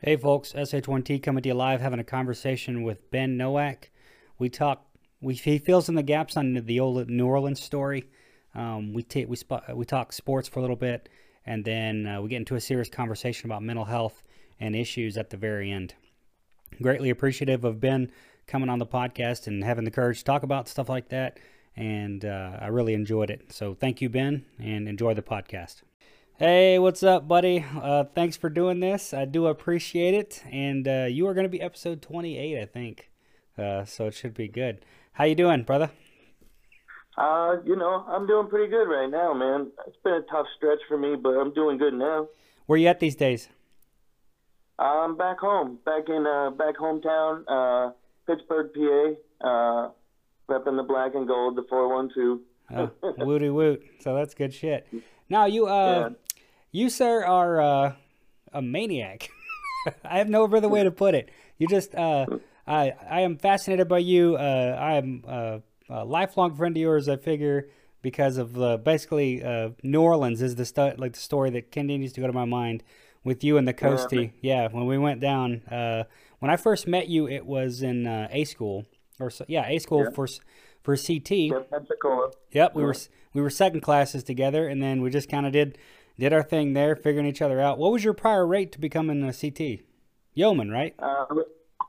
Hey folks, SH1T coming to you live, having a conversation with Ben Nowak. We talk, we he fills in the gaps on the old New Orleans story. Um, we take we spot, we talk sports for a little bit, and then uh, we get into a serious conversation about mental health and issues at the very end. Greatly appreciative of Ben coming on the podcast and having the courage to talk about stuff like that, and uh, I really enjoyed it. So thank you, Ben, and enjoy the podcast. Hey, what's up, buddy? Uh, thanks for doing this. I do appreciate it. And uh, you are going to be episode 28, I think. Uh, so it should be good. How you doing, brother? Uh, you know, I'm doing pretty good right now, man. It's been a tough stretch for me, but I'm doing good now. Where you at these days? I'm back home, back in uh, back hometown, uh, Pittsburgh, PA. Uh, repping the black and gold, the 412. oh, wooty woot. So that's good shit. Now you uh, yeah. You, sir, are uh, a maniac. I have no other way to put it. You just, uh, I, I am fascinated by you. Uh, I am uh, a lifelong friend of yours. I figure because of uh, basically uh, New Orleans is the stu- like the story that continues to go to my mind with you and the Coastie. Yeah, when we went down, uh, when I first met you, it was in uh, A school or so, yeah, A school yeah. for for CT. Yep, Pensacola. Yep, we yeah. were we were second classes together, and then we just kind of did did our thing there, figuring each other out. What was your prior rate to becoming a CT? Yeoman, right? Uh,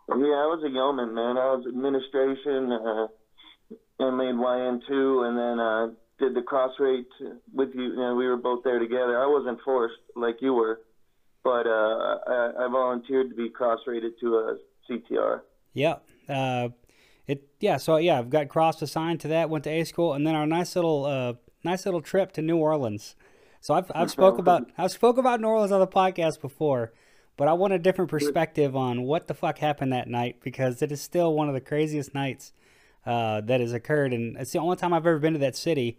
yeah, I was a yeoman, man. I was administration uh, and made YN two, and then uh, did the cross rate with you. you know, we were both there together. I wasn't forced like you were, but uh, I, I volunteered to be cross rated to a CTR. Yeah. Uh, it yeah. So yeah, I've got cross assigned to that. Went to A school, and then our nice little uh, nice little trip to New Orleans. So I've I've spoke about I've spoke about New Orleans on the podcast before, but I want a different perspective on what the fuck happened that night because it is still one of the craziest nights uh, that has occurred, and it's the only time I've ever been to that city.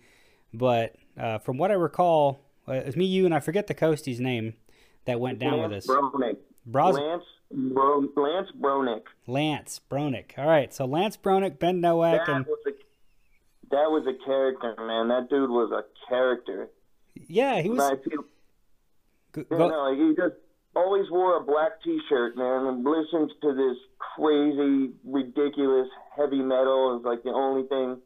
But uh, from what I recall, uh, it's me, you, and I forget the Coastie's name that went down Lance with us. Bronick. Bros- Lance Bro- Lance Bronick. Lance Bronick. All right, so Lance Bronick, Ben Nowak, that and was a, that was a character, man. That dude was a character. Yeah, he was. I feel, go, you know, he just always wore a black T-shirt, man, and listened to this crazy, ridiculous heavy metal. Is like the only thing.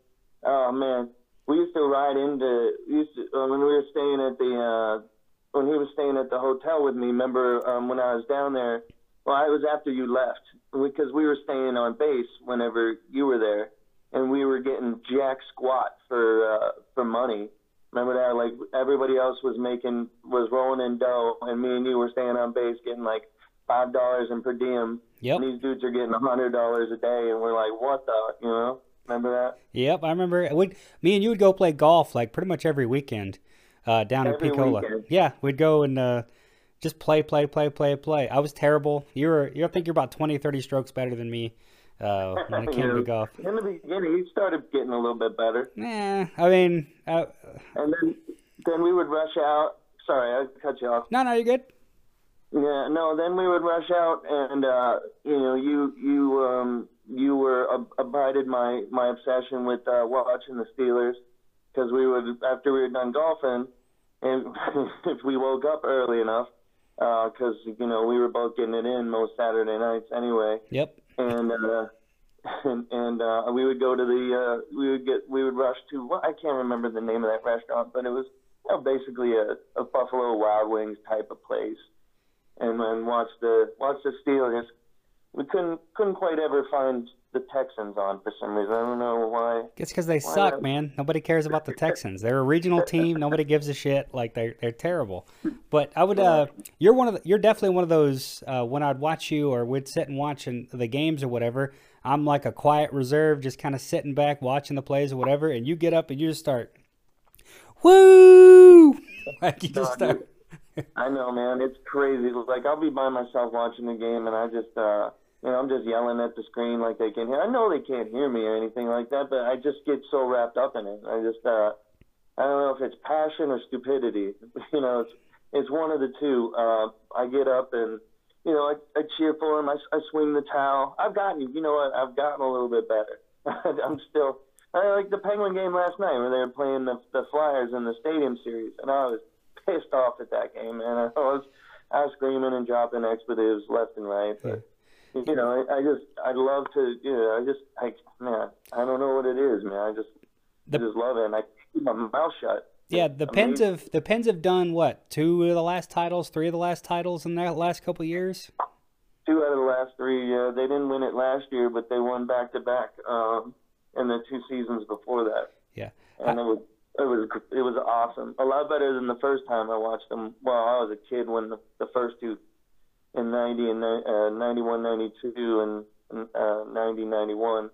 Oh man, we used to ride into. Used to, uh, when we were staying at the. Uh, when he was staying at the hotel with me, remember um, when I was down there? Well, it was after you left because we were staying on base whenever you were there, and we were getting jack squat for uh, for money Remember that? Like everybody else was making was rolling in dough, and me and you were staying on base getting like five dollars in per diem. Yep. And these dudes are getting a hundred dollars a day, and we're like, what the, you know? Remember that? Yep, I remember. We'd, me and you would go play golf like pretty much every weekend uh, down every in Picola. Weekend. Yeah, we'd go and uh, just play, play, play, play, play. I was terrible. You were, you think you're about 20, 30 strokes better than me uh, when it came to golf. In the beginning, he started getting a little bit better. Yeah, I mean, uh, and then then we would rush out. Sorry, I cut you off. No, no, you're good. Yeah, no. Then we would rush out, and uh, you know, you you um, you were ab- abided my my obsession with uh, watching the Steelers because we would after we were done golfing, and if we woke up early enough, because uh, you know we were both getting it in most Saturday nights anyway. Yep and uh, and, and uh, we would go to the uh, we would get we would rush to well, I can't remember the name of that restaurant, but it was you know, basically a, a Buffalo Wild Wings type of place, and then watch the watch the Steelers. We couldn't couldn't quite ever find the Texans on for some reason. I don't know why. It's because they why suck, man. Nobody cares about the Texans. They're a regional team. Nobody gives a shit. Like they're they're terrible. But I would. Uh, you're one of the, You're definitely one of those. Uh, when I'd watch you or would sit and watch in the games or whatever, I'm like a quiet reserve, just kind of sitting back watching the plays or whatever. And you get up and you just start, woo! Like you just start. I know, man. It's crazy. Like I'll be by myself watching the game, and I just. uh you know, I'm just yelling at the screen like they can hear. I know they can't hear me or anything like that, but I just get so wrapped up in it. I just, uh, I don't know if it's passion or stupidity. You know, it's it's one of the two. Uh, I get up and, you know, I, I cheer for them. I, I swing the towel. I've gotten, you know what? I've gotten a little bit better. I'm still, I like the Penguin game last night where they were playing the the Flyers in the Stadium Series, and I was pissed off at that game, man. I was I was screaming and dropping expletives left and right, but. You know, I, I just I love to you know I just I man I don't know what it is man I just the, I just love it and I keep my mouth shut. Yeah, the Pens have the Pens have done what two of the last titles, three of the last titles in that last couple years. Two out of the last three. Yeah, they didn't win it last year, but they won back to back um, in the two seasons before that. Yeah, and I, it was it was it was awesome. A lot better than the first time I watched them. Well, I was a kid when the, the first two in 90 and uh, 91, 92, and uh, 90, 91.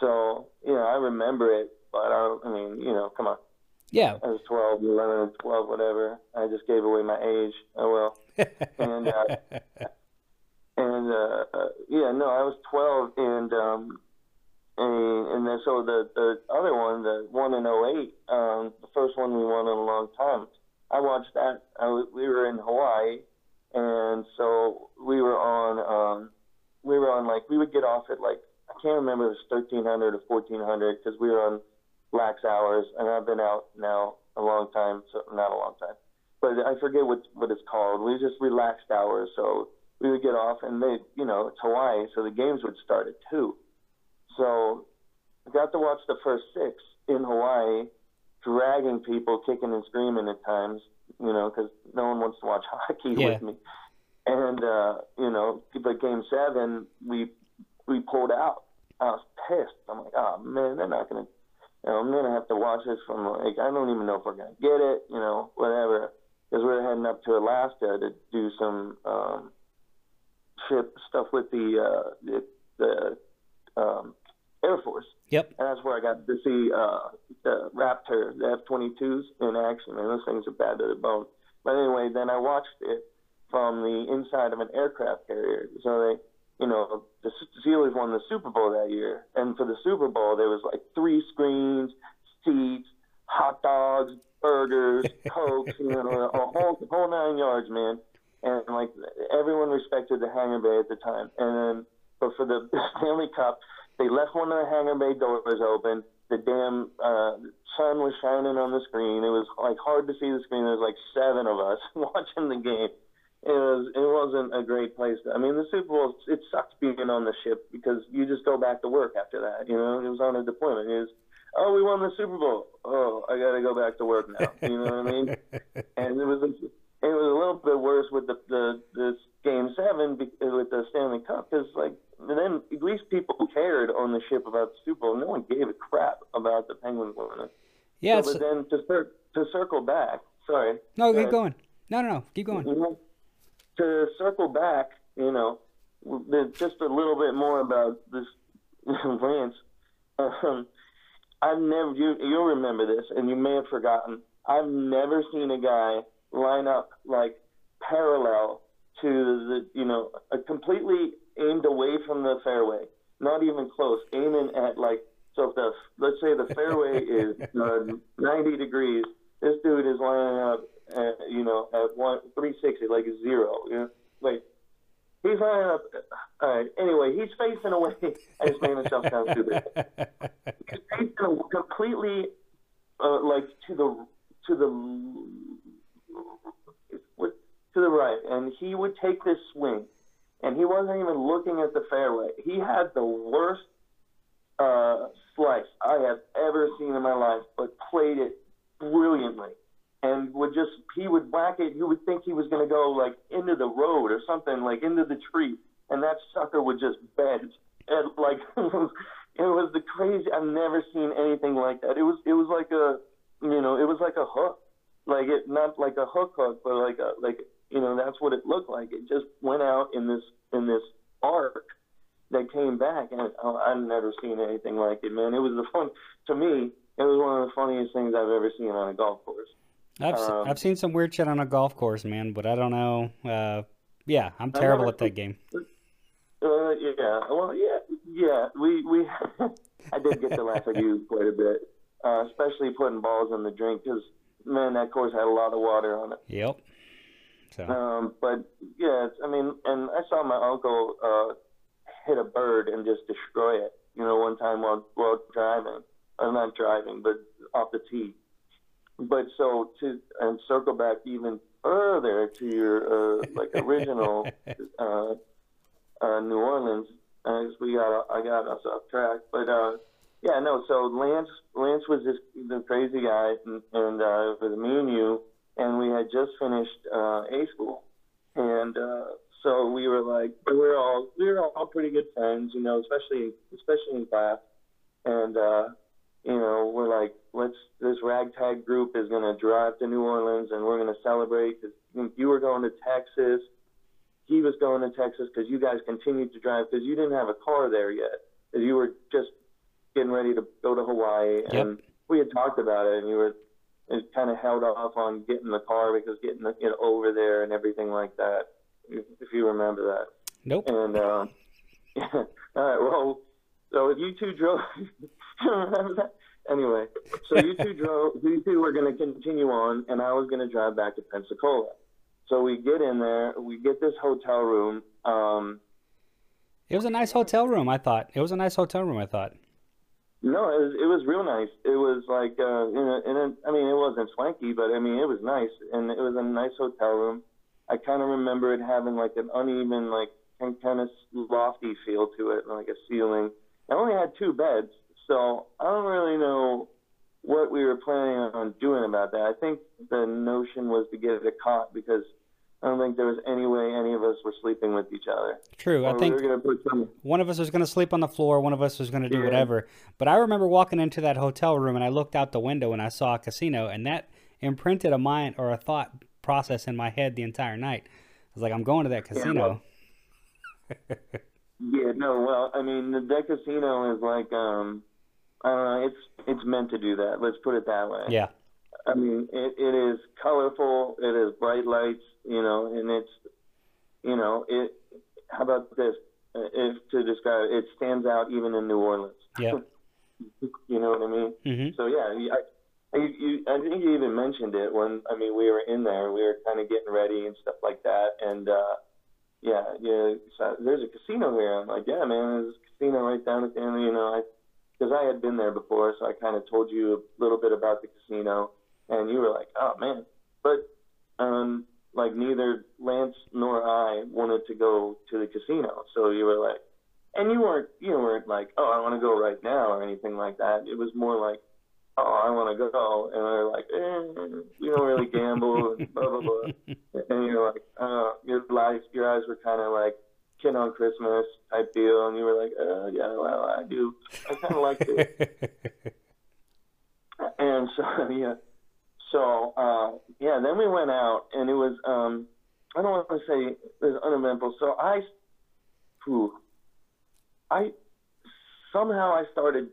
So, you know, I remember it, but I, don't, I mean, you know, come on. Yeah. I was 12, 11, 12, whatever. I just gave away my age. Oh, well. and, uh, and, uh, uh, yeah, no, I was 12, and, um, and, and then so the, the other one, the one in 08, um, the first one we won in a long time, I watched that. I, we were in Hawaii and so we were on um, we were on like we would get off at like I can't remember if it was thirteen hundred or fourteen hundred because we were on lax hours, and I've been out now a long time, so not a long time, but I forget what what it's called. We just relaxed hours, so we would get off, and they you know it's Hawaii, so the games would start at two. So I got to watch the first six in Hawaii, dragging people, kicking and screaming at times you know, because no one wants to watch hockey yeah. with me. And uh, you know, but game seven, we we pulled out. I was pissed. I'm like, oh man, they're not gonna. You know, I'm gonna have to watch this from like I don't even know if we're gonna get it. You know, whatever. Because we're heading up to Alaska to do some um, ship stuff with the uh, the, the um, Air Force. Yep. And that's where I got to see uh, the Raptor, the F-22s in action, and those things are bad to the bone. But anyway, then I watched it from the inside of an aircraft carrier. So they, you know, the Steelers won the Super Bowl that year, and for the Super Bowl there was like three screens, seats, hot dogs, burgers, cokes, you know, a whole whole nine yards, man. And like everyone respected the hangar bay at the time. And then, but for the Stanley Cup they left one of the hangar bay doors open. The damn uh, sun was shining on the screen. It was like hard to see the screen. There was like seven of us watching the game. It was it wasn't a great place. To, I mean, the Super Bowl it sucks being on the ship because you just go back to work after that. You know, it was on a deployment. It was oh, we won the Super Bowl. Oh, I got to go back to work now. You know what I mean? And it was it was a little bit worse with the the, the game seven with the Stanley Cup because like then at least people cared on the ship about the Super Bowl. No one gave a crap about the Penguins winning. Yeah, so, but then to cir- to circle back, sorry. No, keep going. No, no, no, keep going. You know, to circle back, you know, just a little bit more about this Lance. Um, I've never you you'll remember this, and you may have forgotten. I've never seen a guy line up like parallel to the you know a completely aimed away from the fairway, not even close, aiming at like so if the let's say the fairway is uh, 90 degrees, this dude is lining up at, you know at one 360 like zero, you know, like he's lining up. All right. Anyway, he's facing away. I just made myself sound stupid. He's facing completely uh, like to the to the to the right, and he would take this swing and he wasn't even looking at the fairway. He had the worst uh, slice I have ever seen in my life, but played it brilliantly. And would just he would whack it. You would think he was going to go like into the road or something, like into the tree, and that sucker would just bend. And like it was, it was the crazy. I've never seen anything like that. It was it was like a you know it was like a hook, like it not like a hook hook, but like a like you know that's what it looked like. It just went out in this in this arc that came back, and oh, I've never seen anything like it, man. It was the fun to me. It was one of the funniest things I've ever seen on a golf course. I've um, I've seen some weird shit on a golf course, man, but I don't know. Uh, yeah, I'm terrible at that game. Uh, yeah, well, yeah, yeah. We we I did get to laugh at you quite a bit, uh, especially putting balls in the drink because man, that course had a lot of water on it. Yep. So. Um, but yeah, I mean, and I saw my uncle uh, hit a bird and just destroy it. You know, one time while while driving, I'm not driving, but off the tee. But so to and circle back even further to your uh, like original uh, uh, New Orleans. As we got, I got us off track, but uh, yeah, no. So Lance, Lance was this the crazy guy, and, and uh, it was me and you, and we had just finished uh, A school, and uh, so we were like, we were all we were all pretty good friends, you know, especially especially in class, and uh, you know, we're like, let's this ragtag group is gonna drive to New Orleans, and we're gonna celebrate because you were going to Texas, he was going to Texas because you guys continued to drive because you didn't have a car there yet, because you were just getting ready to go to Hawaii, Yep. and we had talked about it, and you were it kind of held off on getting the car because getting the, it over there and everything like that. If, if you remember that. Nope. And uh, all right, well, so if you two drove, remember that? Anyway, so you two drove. You two were going to continue on, and I was going to drive back to Pensacola. So we get in there. We get this hotel room. Um, It was a nice hotel room. I thought it was a nice hotel room. I thought. No, it was it was real nice. It was like uh, in a, in a, I mean, it wasn't swanky, but I mean, it was nice, and it was a nice hotel room. I kind of remember it having like an uneven, like kind of lofty feel to it, like a ceiling. I only had two beds, so I don't really know what we were planning on doing about that. I think the notion was to get a cot because I don't think there was any way any of us were sleeping with each other. True. I think we were gonna put some. one of us was going to sleep on the floor. One of us was going to do Yeah. whatever. But I remember walking into that hotel room and I looked out the window and I saw a casino, and that imprinted a mind or a thought process in my head the entire night. I was like, I'm going to that casino. Yeah, no, well, I mean, the deck casino is like, um, I don't know, it's it's meant to do that. Let's put it that way. Yeah. I mean, it, it is colorful. It is bright lights, you know, and it's, you know, it. How about this? Uh, If to describe it, it stands out even in New Orleans. Yeah. You know what I mean? hmm So yeah, I, you, you, I think you even mentioned it when I mean we were in there. We were kind of getting ready and stuff like that, and uh, yeah, yeah. So there's a casino here. I'm like, yeah, man, there's a casino right down at the end. You know, I because I had been there before, so I kind of told you a little bit about the casino, and you were like, oh man, but um, like neither Lance nor I wanted to go to the casino, so you were like, and you weren't you weren't like, oh, I want to go right now or anything like that. It was more like, oh, I want to go, and we are like, eh, we don't really gamble, and blah blah blah. And you're like, uh, your eyes, your eyes were kind of like Kid on Christmas type deal, and you were like, uh, yeah, well, I do, I kind of like it. And so yeah, so uh, yeah, then we went out, and it was um, I don't want to say it was uneventful. So I, whew, I somehow I started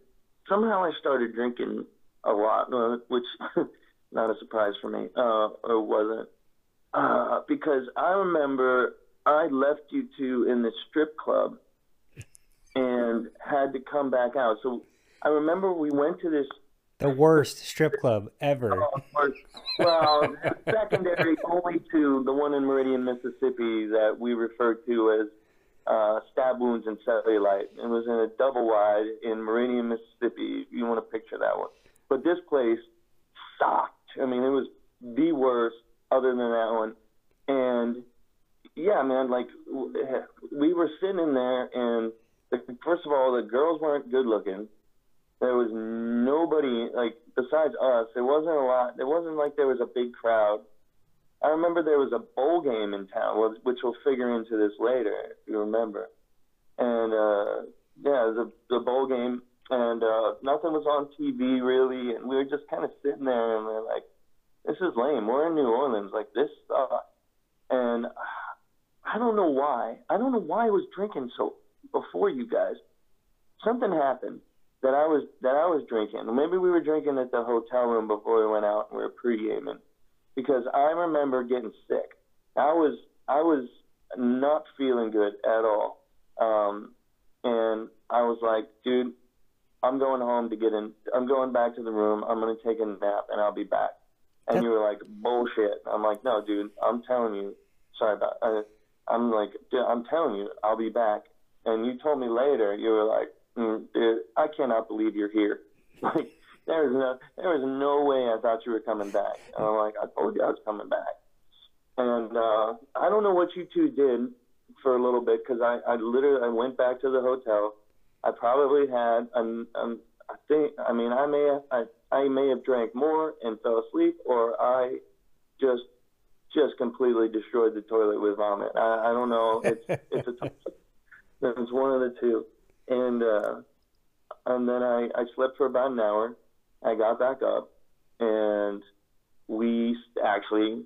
somehow I started drinking a lot, uh, which not a surprise for me, uh, or wasn't, uh, because I remember I left you two in the strip club and had to come back out. So I remember we went to this the worst strip club ever. well, secondary only to the one in Meridian, Mississippi, that we refer to as uh, Stab Wounds and Cellulite. It was in a double wide in Meridian, Mississippi. You want to picture that one. But this place sucked. I mean, it was the worst other than that one. And yeah, man, like we were sitting in there, and first of all, the girls weren't good looking. There was nobody like besides us. There wasn't a lot. There wasn't like there was a big crowd. I remember there was a bowl game in town, which- will figure into this later, if you remember. And uh, yeah, the the bowl game, and uh, nothing was on TV really, and we were just kind of sitting there, and we are like, "This is lame. We're in New Orleans. Like this sucks." And I don't know why. I don't know why I was drinking so before you guys. Something happened that I was that I was drinking. Maybe we were drinking at the hotel room before we went out and we were pre-gaming. Because I remember getting sick. I was I was not feeling good at all. Um, and I was like, dude, I'm going home to get in. I'm going back to the room. I'm gonna take a nap and I'll be back. And you were like, bullshit. I'm like, no, dude. I'm telling you. Sorry about. Uh, I'm like, dude, I'm telling you, I'll be back. And you told me later, you were like, mm, dude, I cannot believe you're here. Like, there was no, there was no way I thought you were coming back. And I'm like, I told you I was coming back. and uh, I don't know what you two did for a little bit because I, I literally I went back to the hotel. I probably had um, um I think I mean I may have I, I may have drank more and fell asleep or I just just completely destroyed the toilet with vomit. I, I don't know. It's it's a it's one of the two. And uh and then I, I slept for about an hour. I got back up and we actually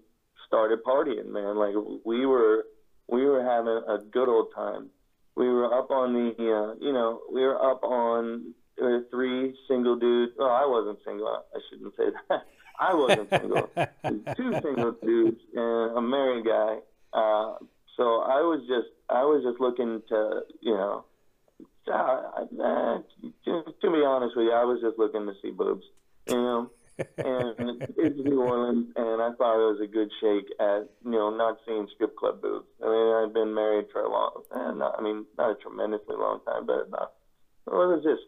started partying, man. Like we were we were having a good old time. We were up on the uh, you know we were up on uh, three single dudes. Oh, I wasn't single. I shouldn't say that. I wasn't single. Two single dudes and a married guy. Uh, so I was just I was just looking to you know. Uh, uh, to, to be honest with you, I was just looking to see boobs. You know, and it's New Orleans, and I thought it was a good shake at you know not seeing strip club boobs. I mean, I've been married for a long, eh, not, I mean, not a tremendously long time, but uh, what was this,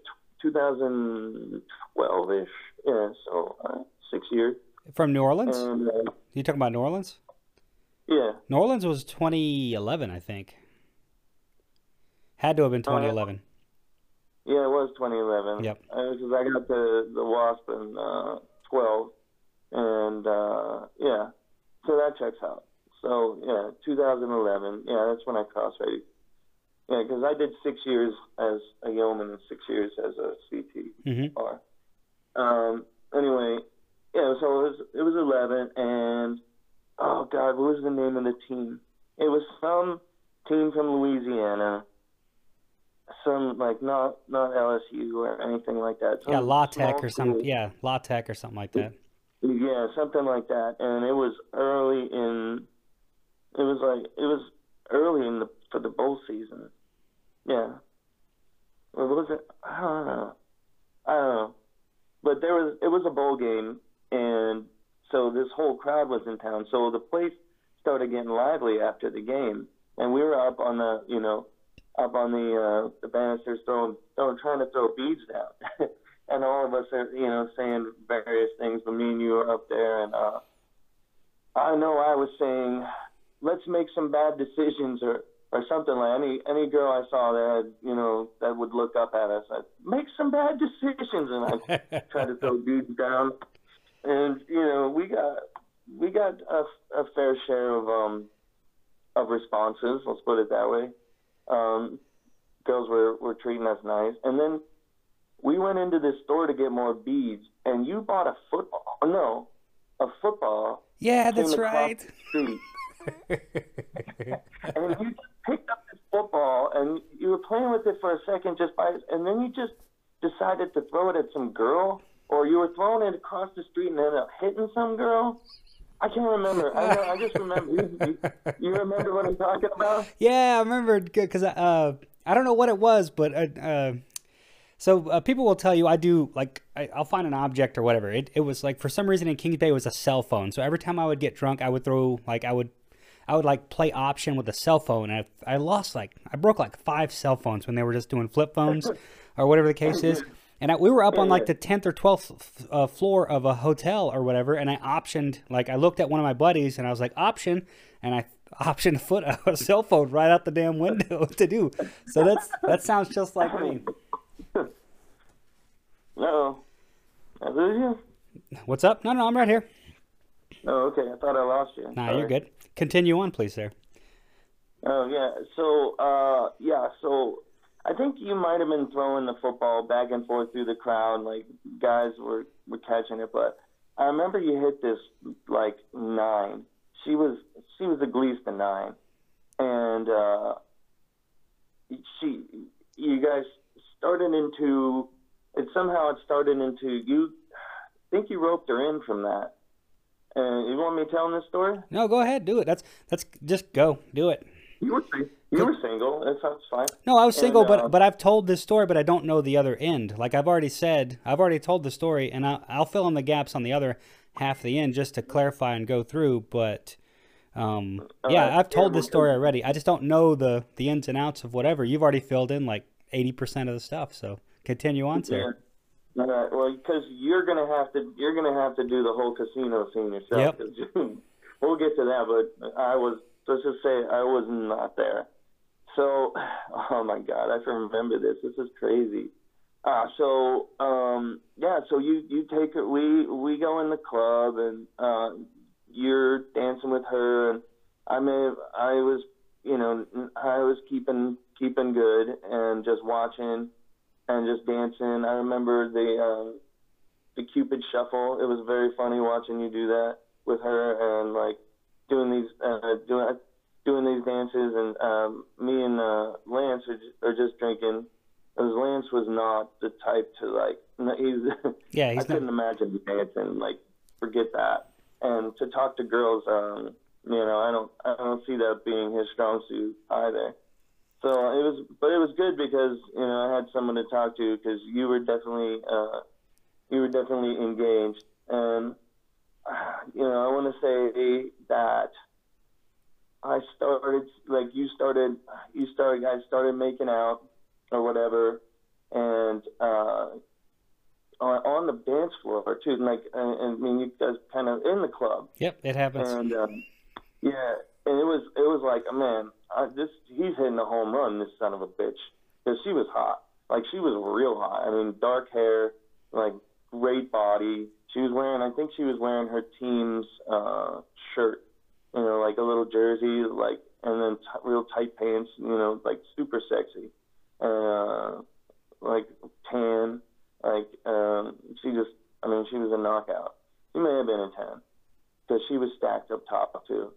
2012 ish? Yeah, so uh, six years. From New Orleans? And, uh, you talking about New Orleans? Yeah. New Orleans was 2011, I think. Had to have been 2011. Yeah, it was 2011. Yep. Because I got the the Wasp in uh, 12, and uh, yeah, so that checks out. So yeah, 2011. Yeah, that's when I cross ready. Yeah, because I did six years as a yeoman and six years as a CT. Mm-hmm. Um. Anyway, yeah. So it was it was 11, and oh god, what was the name of the team? It was some team from Louisiana some like not not LSU or anything like that. Some yeah, La Tech or some Yeah, La Tech or something like that. Yeah, something like that. And it was early in. It was like it was early in the for the bowl season. Yeah. Or was it? I don't know. I don't know. But there was it was a bowl game, and so this whole crowd was in town. So the place started getting lively after the game, and we were up on the you know up on the uh, the banisters throwing, throwing trying to throw beads down, and all of us are you know saying various things. But me and you are up there, and uh, I know I was saying, let's make some bad decisions or or something like any any girl I saw that had, you know that would look up at us, I'd make some bad decisions, and I try to throw dudes down, and you know we got we got a, a fair share of um of responses. Let's put it that way. Um, girls were, were treating us nice. And then we went into this store to get more beads, and you bought a football. No, a football. Yeah, that's right. and you picked up this football, and you were playing with it for a second, just by, and then you just decided to throw it at some girl, or you were throwing it across the street and ended up hitting some girl. I can't remember. I, know, I just remember. You, you, remember what I'm talking about? Yeah, I remember because uh, I don't know what it was, but uh, uh, so uh, people will tell you I do like I, will find an object or whatever. It it was like for some reason in Kings Bay it was a cell phone. So every time I would get drunk, I would throw like I would I would like play option with a cell phone. And I, I lost like I broke like five cell phones when they were just doing flip phones or whatever the case is. And I, we were up on like the 10th or 12th uh, floor of a hotel or whatever. And I optioned, like, I looked at one of my buddies and I was like, option. And I optioned a foot a cell phone right out the damn window to do. So that's that sounds just like me. No. I lose you? What's up? No, no, I'm right here. Oh, okay. I thought I lost you. Nah, Sorry. you're good. Continue on, please, sir. Oh, yeah. So, uh, yeah, so I think you might have been throwing the football back and forth through the crowd, like guys were were catching it. But I remember you hit this like nine. She was she was at least a nine, and uh, she you guys started into it somehow it started into you. I think you roped her in from that. And you want me telling this story? No, go ahead, do it. That's that's just go, do it. You were you were single. That sounds fine. No, I was single, uh, but but I've told this story, but I don't know the other end. Like I've already said, I've already told the story, and I'll, I'll fill in the gaps on the other half of the end just to clarify and go through. But um, yeah, right. I've told yeah, this story already. I just don't know the the ins and outs of whatever. You've already filled in like eighty percent of the stuff. So continue on, sir. Yeah. All right. Well, because you're gonna have to you're gonna have to do the whole casino scene yourself. Yep. we'll get to that. But I was let's just say I was not there. So, oh my God, I can remember this. This is crazy. Uh, so um, yeah, so you you take it. We we go in the club and uh, you're dancing with her, and I may I was you know I was keeping keeping good and just watching and just dancing. I remember the um, the Cupid shuffle. It was very funny watching you do that with her and like doing these uh, doing doing these dances. And um, me and uh, Lance are, are just drinking because Lance was not the type to like. He's yeah. He's I couldn't imagine dancing. Like, forget that. And to talk to girls, um, you know, I don't, I don't see that being his strong suit either. So it was, but it was good because you know I had someone to talk to because you were definitely, uh, you were definitely engaged, and you know I want to say that I started like you started, you started, guys started making out or whatever, and uh, on, on the dance floor too. And like, and, I mean, you guys kind of in the club. Yep, it happens. And um, yeah, and it was it was like, man, I, this he's hitting a home run. This son of a bitch, because she was hot. Like she was real hot. I mean, dark hair, like great body. She was wearing, I think she was wearing her team's uh, shirt, you know, like a little jersey, like, and then t- real tight pants, you know, like super sexy uh, like tan, Like um, she just, I mean, she was a knockout. She may have been a ten because she was stacked up top too.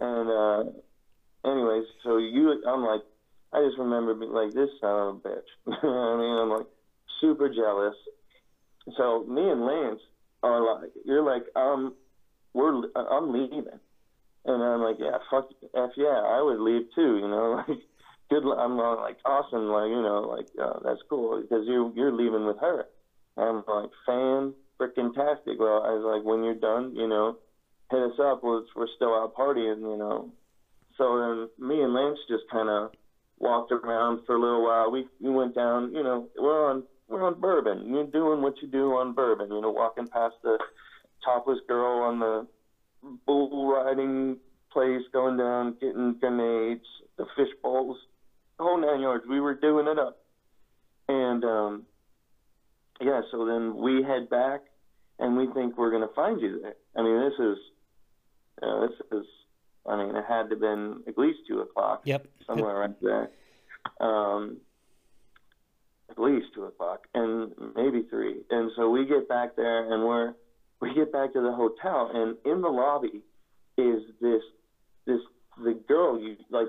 And uh, anyways, so you, I'm like, I just remember being like, this son of a bitch. I mean, I'm like super jealous. So me and Lance are like, you're like, um, we're, I'm leaving. And I'm like, yeah, fuck, F yeah, I would leave too, you know, like, good. I'm like awesome, like you know, like uh, that's cool because you you're leaving with her. And I'm like fan freaking tastic. Well, I was like, when you're done, you know, hit us up. We're, we're still out partying, you know. So then me and Lance just kind of walked around for a little while. We we went down, you know, we're on we're on Bourbon. You're doing what you do on Bourbon, you know, walking past the topless girl on the bull riding place, going down, getting grenades, the fish bowls the whole nine yards. We were doing it up. And um, yeah, so then we head back, and we think we're going to find you there. I mean, this is, you know, this is, I mean, it had to have been at least two o'clock. Yep. Somewhere right there. Um, at least two o'clock, and maybe three. And so we get back there, and we're we get back to the hotel, and in the lobby is this this the girl you like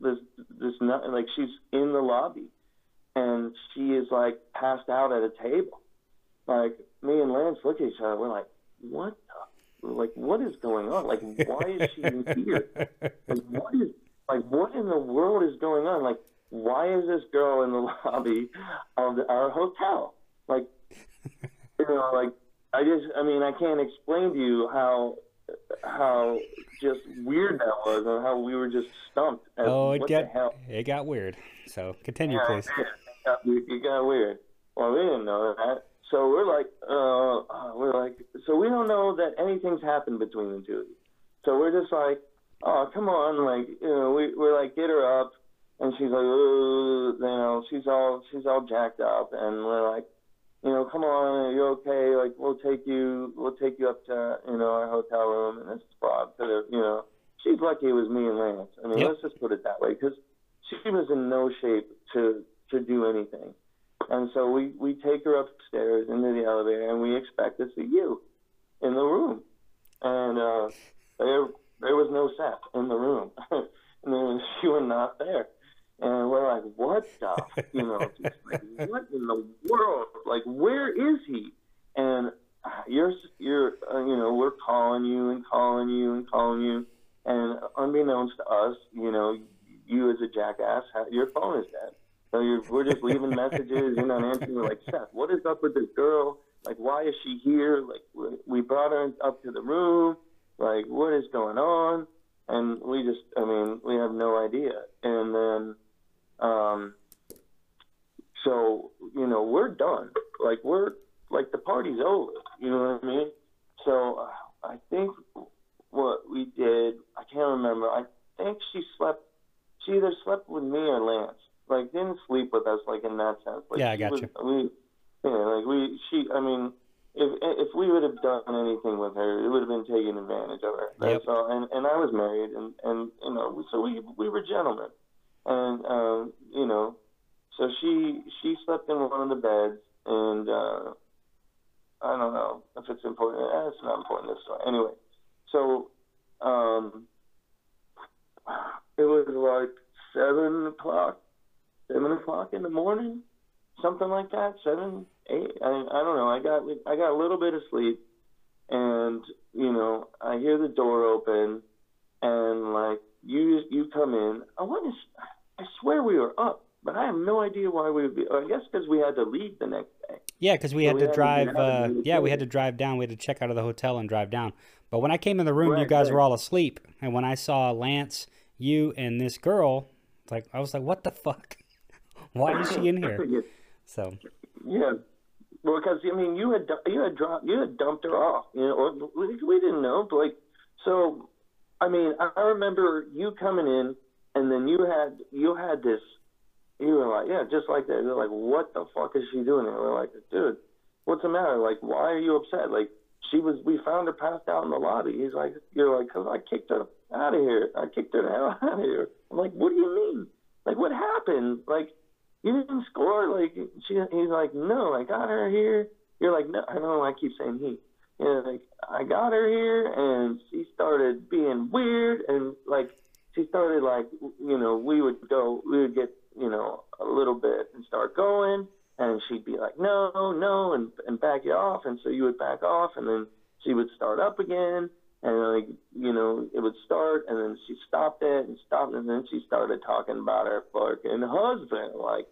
this this not like she's in the lobby and she is like passed out at a table. Like me and Lance look at each other, we're like, what? The, like what is going on? Like why is she here? Like what is like what in the world is going on? Like why is this girl in the lobby of the, our hotel? Like you know, like I just I mean I can't explain to you how how just weird that was and how we were just stumped. oh, it got it got weird. So continue, yeah, please. It got, it got weird. Well, we didn't know that. So we're like, uh, we're like, so we don't know that anything's happened between the two of you. So we're just like, oh, come on, like, you know, we, we're like, get her up, and she's like, you know, she's all, she's all jacked up, and we're like, you know, come on, are you okay? Like, we'll take you, we'll take you up to, you know, our hotel room and this spot. To the, you know, she's lucky it was me and Lance. I mean, yep. let's just put it that way, because she was in no shape to to do anything. And so we we take her upstairs into the elevator, and we expect to see you in the room. And uh, there there was no set in the room, and then you were not there. And we're like, what the, you know, like, what in the world? Like, where is he? And you're, you're, uh, you know, we're calling you and calling you and calling you. And unbeknownst to us, you know, you as a jackass, your phone is dead. So you're, we're just leaving messages, you're not answering. We're like, Seth, what is up with this girl? Like, why is she here? Like, we brought her up to the room. Like, what is going on? And we just, I mean, we have no idea. And then, um, so you know we're done. Like we're like the party's over. You know what I mean? So uh, I think what we did. I can't remember. I think she slept. She either slept with me or Lance. Like didn't sleep with us. Like in that sense. Like, yeah, I got was, you. We, yeah, like we. She. I mean, if if we would have done anything with her, it would have been taking advantage of her. That's yep. all. And and I was married, and and you know, so we we were gentlemen, and um, you know, so she she slept in one of the beds, and uh, I don't know if it's important. Eh, it's not important this story. Anyway, so um, it was like seven o'clock, seven o'clock in the morning, something like that. Seven, eight. I, I don't know. I got I got a little bit of sleep, and you know I hear the door open, and like you you come in. I want to. I swear we were up, but I have no idea why we would be. I guess because we had to leave the next day. Yeah, because we, so had, we to had drive. To uh, yeah, we had to drive down. We had to check out of the hotel and drive down. But when I came in the room, right, you guys right. were all asleep, and when I saw Lance, you, and this girl, like I was like, "What the fuck? Why is she in here?" So. Yeah, well, because I mean, you had you had dropped you had dumped her off, you know, or we didn't know, but like, so, I mean, I remember you coming in, and then you had you had this you were like, yeah, just like that. They're like, what the fuck is she doing? And we're like, dude, what's the matter? Like, why are you upset? Like, she was, we found her passed out in the lobby. He's like, you're like, cause I kicked her out of here. I kicked her the hell out of here. I'm like, what do you mean? Like, what happened? Like, you didn't score? Like, she, he's like, no, I got her here. You're like, no, I don't know. I keep saying he. You know, like, I got her here and she started being weird and like, she started like, you know, we would go, we would get you know, a little bit and start going. And she'd be like, no, no, and, and back you off. And so you would back off, and then she would start up again. And, like, you know, it would start, and then she stopped it and stopped, and then she started talking about her fucking husband. Like,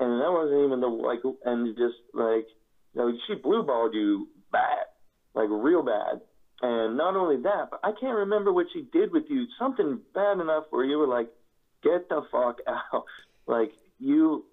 and that wasn't even the, like, and just, like, you know, she blue balled you bad, like, real bad. And not only that, but I can't remember what she did with you. Something bad enough where you were like, get the fuck out. Like you,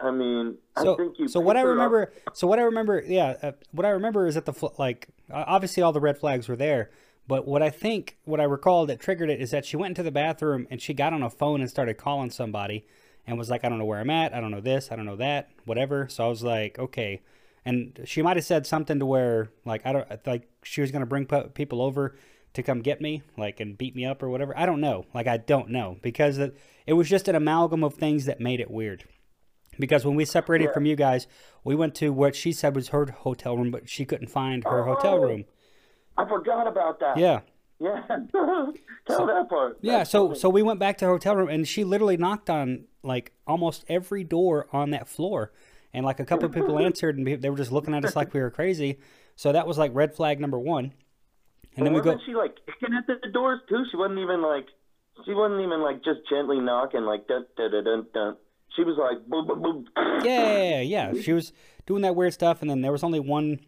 I mean, so, I think you. So what I remember, up. so what I remember, yeah, uh, what I remember is that the like obviously all the red flags were there, but what I think, what I recall that triggered it is that she went into the bathroom and she got on a phone and started calling somebody and was like, I don't know where I'm at, I don't know this, I don't know that, whatever. So I was like, okay. And she might have said something to where, like, I don't, like, she was going to bring people over to come get me, like, and beat me up or whatever. I don't know. Like, I don't know because it, it was just an amalgam of things that made it weird. Because when we separated yeah. from you guys, we went to what she said was her hotel room, but she couldn't find her oh, hotel room. I forgot about that. Yeah. Yeah. Tell so, that part. Yeah, That's so funny. so we went back to her hotel room and she literally knocked on like almost every door on that floor. And like a couple of people answered and they were just looking at us like we were crazy. So that was like red flag number one. And, then we go. she like kicking at the doors too? She wasn't even like. She wasn't even like just gently knocking like dun dun dun dun. dun. She was like boom boom boom. Yeah, yeah, yeah. She was doing that weird stuff, and then there was only one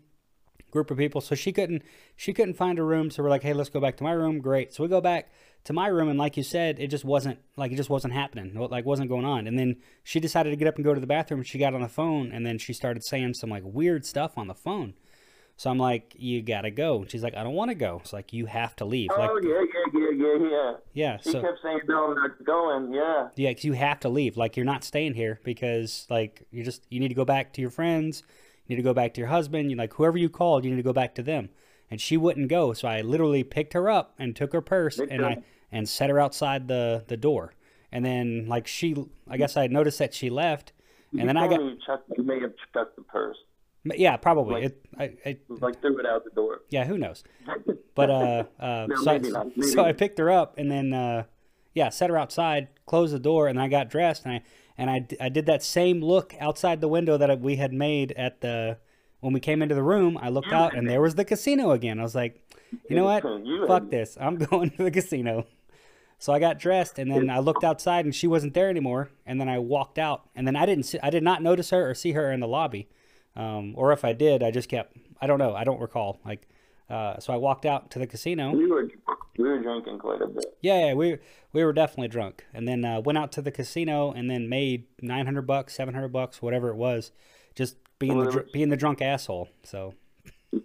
group of people, so she couldn't she couldn't find a room. So we're like, hey, let's go back to my room. Great. So we go back to my room, and like you said, it just wasn't like it just wasn't happening. Like wasn't going on. And then she decided to get up and go to the bathroom. She got on the phone, and then she started saying some like weird stuff on the phone. So I'm like, you gotta go. She's like, I don't want to go. It's like you have to leave. Oh like, yeah, yeah, yeah, yeah, yeah. Yeah. She so, kept saying, no, I'm not going. Yeah. Yeah, because you have to leave. Like you're not staying here because like you just you need to go back to your friends. You need to go back to your husband. You like whoever you called, you need to go back to them. And she wouldn't go, so I literally picked her up and took her purse and I and set her outside the the door. And then like she, I guess I noticed that she left. And you then I got. You, you may have chucked the purse. Yeah, probably. Like, it, I, I, like threw it out the door. Yeah, who knows? But uh, uh no, so, maybe not. Maybe so I picked her up and then uh, yeah, set her outside, closed the door, and I got dressed and I and I, I did that same look outside the window that we had made at the when we came into the room. I looked out and there was the casino again. I was like, you know what? Fuck this. I'm going to the casino. So I got dressed and then I looked outside and she wasn't there anymore. And then I walked out and then I didn't see, I did not notice her or see her in the lobby. Um, or if I did, I just kept. I don't know. I don't recall. Like, uh, so I walked out to the casino. We were we were drinking quite a bit. Yeah, yeah we we were definitely drunk, and then uh, went out to the casino and then made nine hundred bucks, seven hundred bucks, whatever it was, being well, the was, being the drunk asshole. So. Yeah,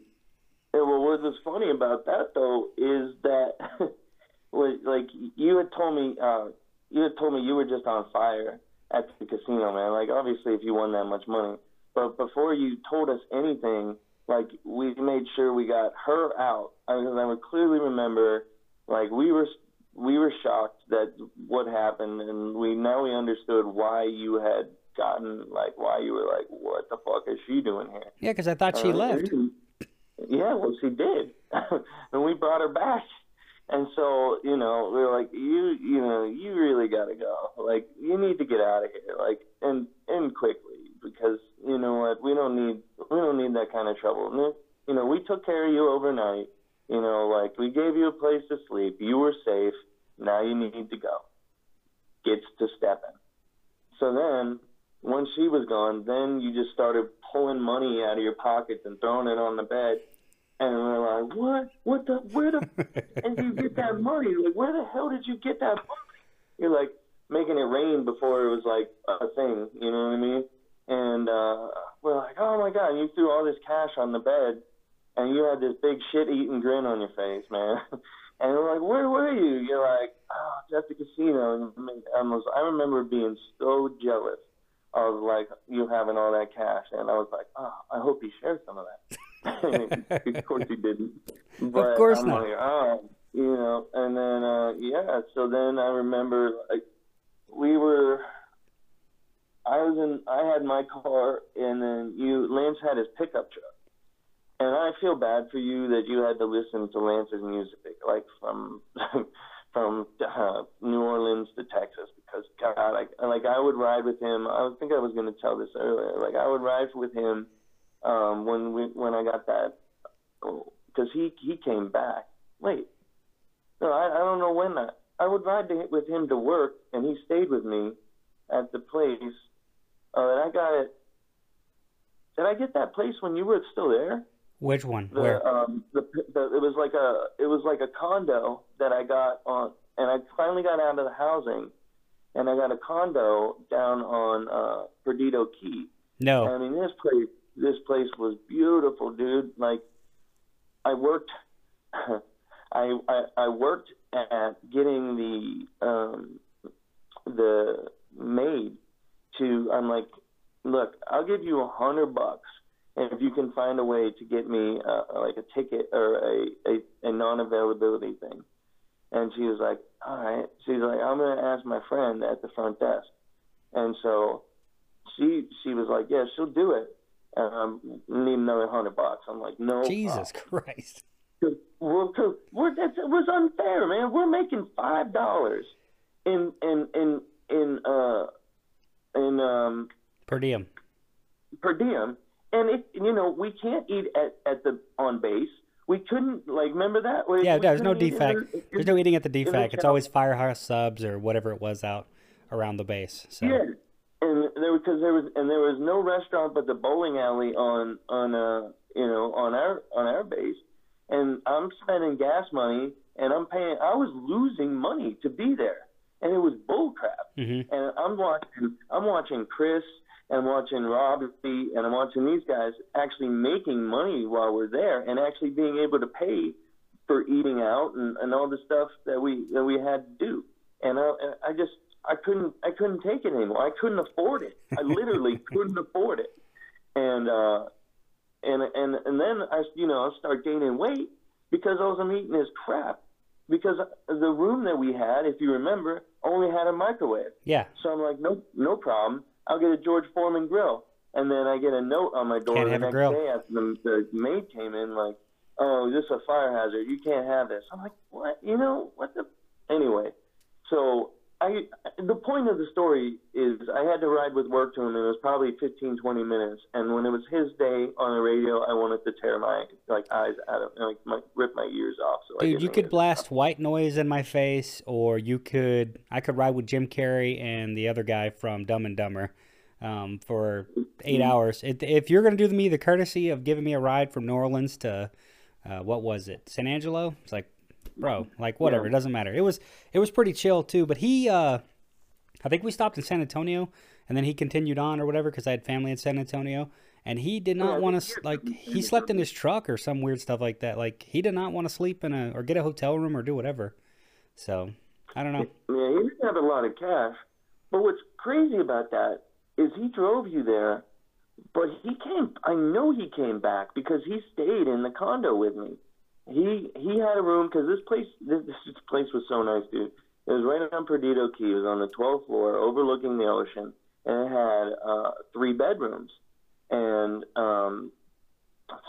well, what was funny about that though is that, like you had told me, uh, you had told me you were just on fire at the casino, man. Like obviously, if you won that much money, but before you told us anything, like we made sure we got her out. I, I would clearly remember, like we were we were shocked that what happened, and we now we understood why you had gotten like why you were like, what the fuck is she doing here? Yeah, because I thought she uh, left. Yeah, well, she did, and we brought her back. And so, you know, we are like, you, you know, you really got to go. Like, you need to get out of here. Like, and and quickly because you know what, we don't need we don't need that kind of trouble. You know, we took care of you overnight. You know, like we gave you a place to sleep. You were safe. Now you need to go. Gets to stepping. So then, once she was gone, then you just started pulling money out of your pockets and throwing it on the bed. And we're like, what? What the? Where the? and you get that money? Like, where the hell did you get that money? You're like making it rain before it was like a thing. You know what I mean? And uh, we're like, oh my god! You threw all this cash on the bed, and you had this big shit-eating grin on your face, man. and we're like, where were you? You're like, oh, at the casino. And I was, I remember being so jealous of like you having all that cash, and I was like, oh, I hope he shared some of that. of course he didn't. But of course I'm not. Like, oh, you know, and then uh yeah, so then I remember like we were I was in I had my car and then you Lance had his pickup truck. And I feel bad for you that you had to listen to Lance's music like from from uh, New Orleans to Texas because God, like like I would ride with him. I think I was going to tell this earlier. Like I would ride with him um, when we when I got that because he he came back. Wait, no, I, I don't know when that. I would ride to, with him to work, and he stayed with me at the place. Uh, and I got it. Did I get that place when you were still there? Which one? The, Where? Um, the, the it was like a it was like a condo that I got on, and I finally got out of the housing, and I got a condo down on uh, Perdido Key. No. I mean, this place this place was beautiful, dude. Like I worked, I, I I worked at getting the um, the maid to. I'm like, look, I'll give you a hundred bucks, and if you can find a way to get me uh, like a ticket or a, a, a non-availability thing. And she was like, all right. She's like, I'm gonna ask my friend at the front desk, and so she she was like, yeah, she'll do it um, need another hundred bucks. I'm like, no. Jesus problem. Christ. Well, cause we're, that was unfair, man. We're making five dollars in in in in uh in um per diem per diem, and it you know we can't eat at at the on base. We couldn't like remember that. We, yeah, we there's no DFAC. there's no eating at the DFAC. It's always firehouse subs or whatever it was out around the base. So. Yeah, and there because there was and there was no restaurant but the bowling alley on on uh you know on our on our base, and I'm spending gas money and I'm paying. I was losing money to be there, and it was bull crap. Mm-hmm. And I'm watching I'm watching Chris and watching Robbie and I'm watching these guys actually making money while we're there and actually being able to pay for eating out and, and all the stuff that we that we had to do. And I, I just I couldn't I couldn't take it anymore. I couldn't afford it. I literally couldn't afford it. And uh and and and then I you know I start gaining weight because all I wasn't eating this crap. Because the room that we had, if you remember, only had a microwave. Yeah. So I'm like, no, no problem. I'll get a George Foreman grill. And then I get a note on my door can't the next day after the, the maid came in, like, oh, this is a fire hazard. You can't have this. I'm like, what? You know what the? Anyway, so I the point of the story is I had to ride with work to him and it was probably 15 20 minutes and when it was his day on the radio I wanted to tear my like eyes out of like my, rip my ears off so Dude, you could blast white noise in my face or you could I could ride with Jim Carrey and the other guy from Dumb and Dumber um, for 8 mm-hmm. hours. If, if you're going to do me the courtesy of giving me a ride from New Orleans to uh, what was it? San Angelo? It's like bro. Like whatever, yeah. it doesn't matter. It was it was pretty chill too. But he, uh, I think we stopped in San Antonio, and then he continued on or whatever because I had family in San Antonio, and he did not want to like he slept in his truck or some weird stuff like that. Like he did not want to sleep in a or get a hotel room or do whatever. So I don't know. Yeah, he didn't have a lot of cash. But what's crazy about that is he drove you there, but he came. I know he came back because he stayed in the condo with me. He he had a room because this place this, this place was so nice, dude. It was right on Perdido Key. It was on the 12th floor, overlooking the ocean, and it had uh, three bedrooms. And um,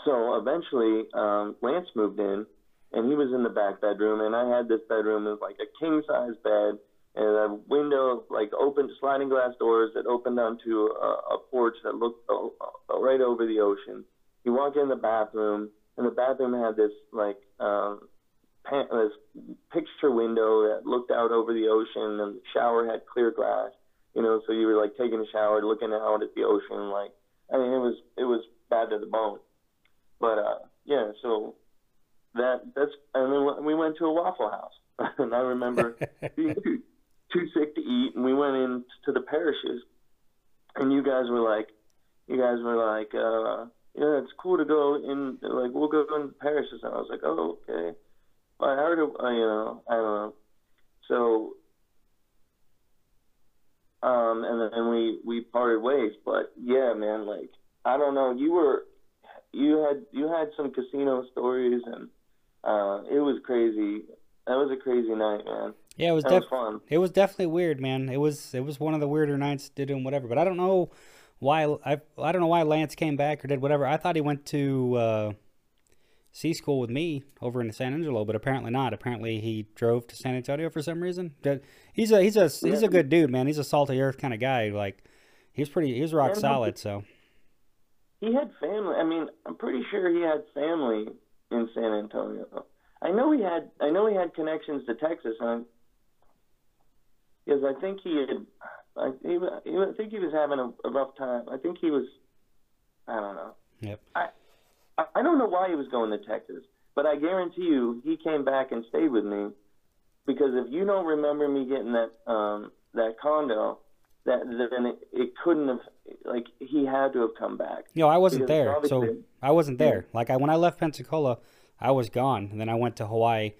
so eventually, um, Lance moved in, and he was in the back bedroom, and I had this bedroom. It was like a king size bed and a window, like open sliding glass doors that opened onto a, a porch that looked uh, uh, right over the ocean. You walk in the bathroom, and the bathroom had this like um, pan- this picture window that looked out over the ocean, and the shower had clear glass. You know, so you were like taking a shower, looking out at the ocean. Like, I mean, it was it was bad to the bone. But uh, yeah, so that that's and then we went to a Waffle House, and I remember being too, too sick to eat, and we went in to the parishes, and you guys were like, you guys were like, uh, yeah, it's cool to go in, like we'll go in parishes, and I was like, oh okay, well, I heard, it, uh, you know, I don't know, so. Um, and then we we parted ways, but yeah, man, like I don't know, you were you had you had some casino stories and uh, it was crazy. That was a crazy night, man. Yeah, it was, def- was It was definitely weird, man. It was it was one of the weirder nights to do whatever. But I don't know why I I don't know why Lance came back or did whatever. I thought he went to uh, C school with me over in San Angelo, but apparently not. Apparently he drove to San Antonio for some reason. He's a he's a he's a good dude, man. He's a salty earth kind of guy. Like he's pretty he's rock solid. So he had family. I mean, I'm pretty sure he had family in San Antonio. I know he had I know he had connections to Texas, and because I think he had I, he, I think he was having a, a rough time. I think he was I don't know. Yep. I I don't know why he was going to Texas, but I guarantee you he came back and stayed with me because if you don't remember me getting that um that condo, that then it, it couldn't have like he had to have come back. You know, I wasn't there, so I wasn't there. Like I when I left Pensacola, I was gone, and then I went to Hawaii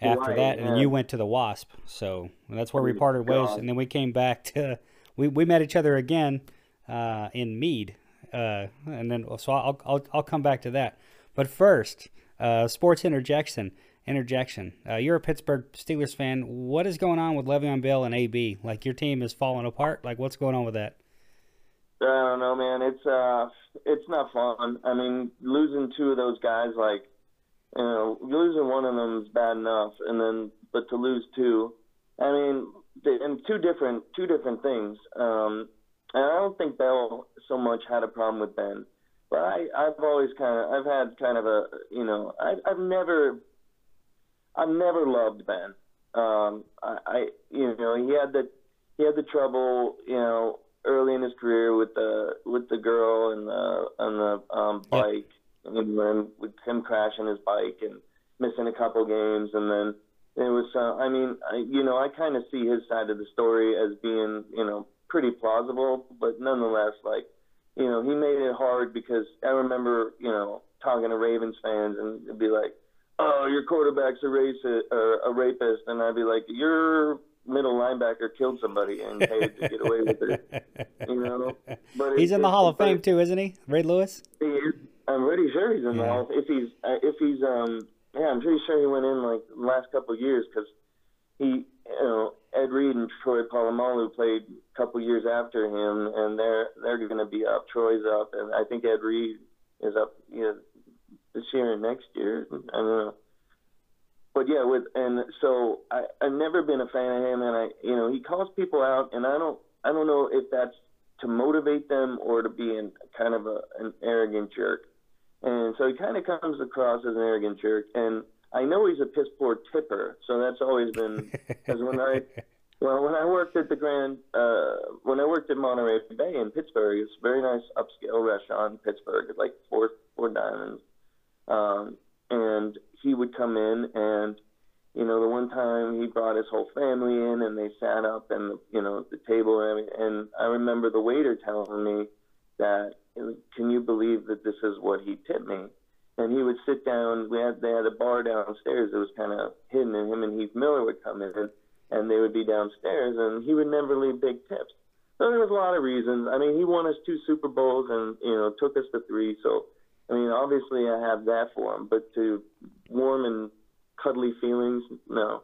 after Hawaii, that, and you went to the Wasp. So that's where we oh parted ways, and then we came back to we we met each other again uh, in Meade, uh, and then so I'll, I'll I'll come back to that. But first, uh, sports interjection interjection. Uh, you're a Pittsburgh Steelers fan. What is going on with Le'Veon Bell and AB? Like your team is falling apart. Like what's going on with that? I don't know, man. It's uh, it's not fun. I mean, losing two of those guys, like, you know, losing one of them is bad enough, and then but to lose two, I mean, and two different two different things. Um, and I don't think Bell so much had a problem with Ben, but I I've always kind of I've had kind of a you know I I've never I've never loved Ben. Um, I, I you know he had the he had the trouble you know early in his career with the with the girl and the on the um, bike yeah. And then with him crashing his bike and missing a couple games and then it was uh, I mean I, you know I kind of see his side of the story as being you know pretty plausible but nonetheless like you know he made it hard because I remember you know talking to Ravens fans and it'd be like oh, your quarterback's a racist or a rapist, and I'd be like, your middle linebacker killed somebody and paid to get away with it. You know, but he's it, in the Hall of Fame too, isn't he, Ray Lewis? He is. I'm pretty sure he's in yeah. the If he's, uh, if he's, um, yeah, I'm pretty sure he went in like the last couple of years because he, you know, Ed Reed and Troy Polamalu played a couple years after him, and they're they're going to be up. Troy's up, and I think Ed Reed is up. You know, this year and next year. I don't know. But yeah, with and so I I've never been a fan of him, and I you know he calls people out, and I don't I don't know if that's to motivate them or to be in kind of a an arrogant jerk. And so he kind of comes across as an arrogant jerk, and I know he's a piss poor tipper, so that's always been because when I well when I worked at the Grand uh, when I worked at Monterey Bay in Pittsburgh, it's a very nice upscale restaurant in Pittsburgh, it's like four four diamonds, um, and he would come in and, you know, the one time he brought his whole family in and they sat up and, you know, the table and, and I remember the waiter telling me that can you believe that this is what he tipped me? And he would sit down. We had they had a bar downstairs that was kind of hidden, and him and Heath Miller would come in, and they would be downstairs, and he would never leave big tips. So there was a lot of reasons. I mean, he won us two Super Bowls, and you know took us to three. So I mean, obviously I have that for him, but to warm and cuddly feelings, no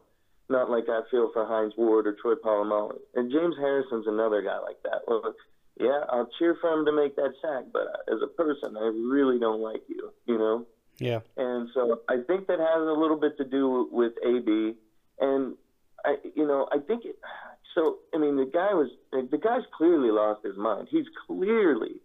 not like I feel for Hines Ward or Troy Polamalu. And James Harrison's another guy like that. Well, yeah, I'll cheer for him to make that sack, but as a person, I really don't like you, you know? Yeah. And so I think that has a little bit to do with AB. And, I, you know, I think it, so, I mean, the guy was, the guy's clearly lost his mind. He's clearly,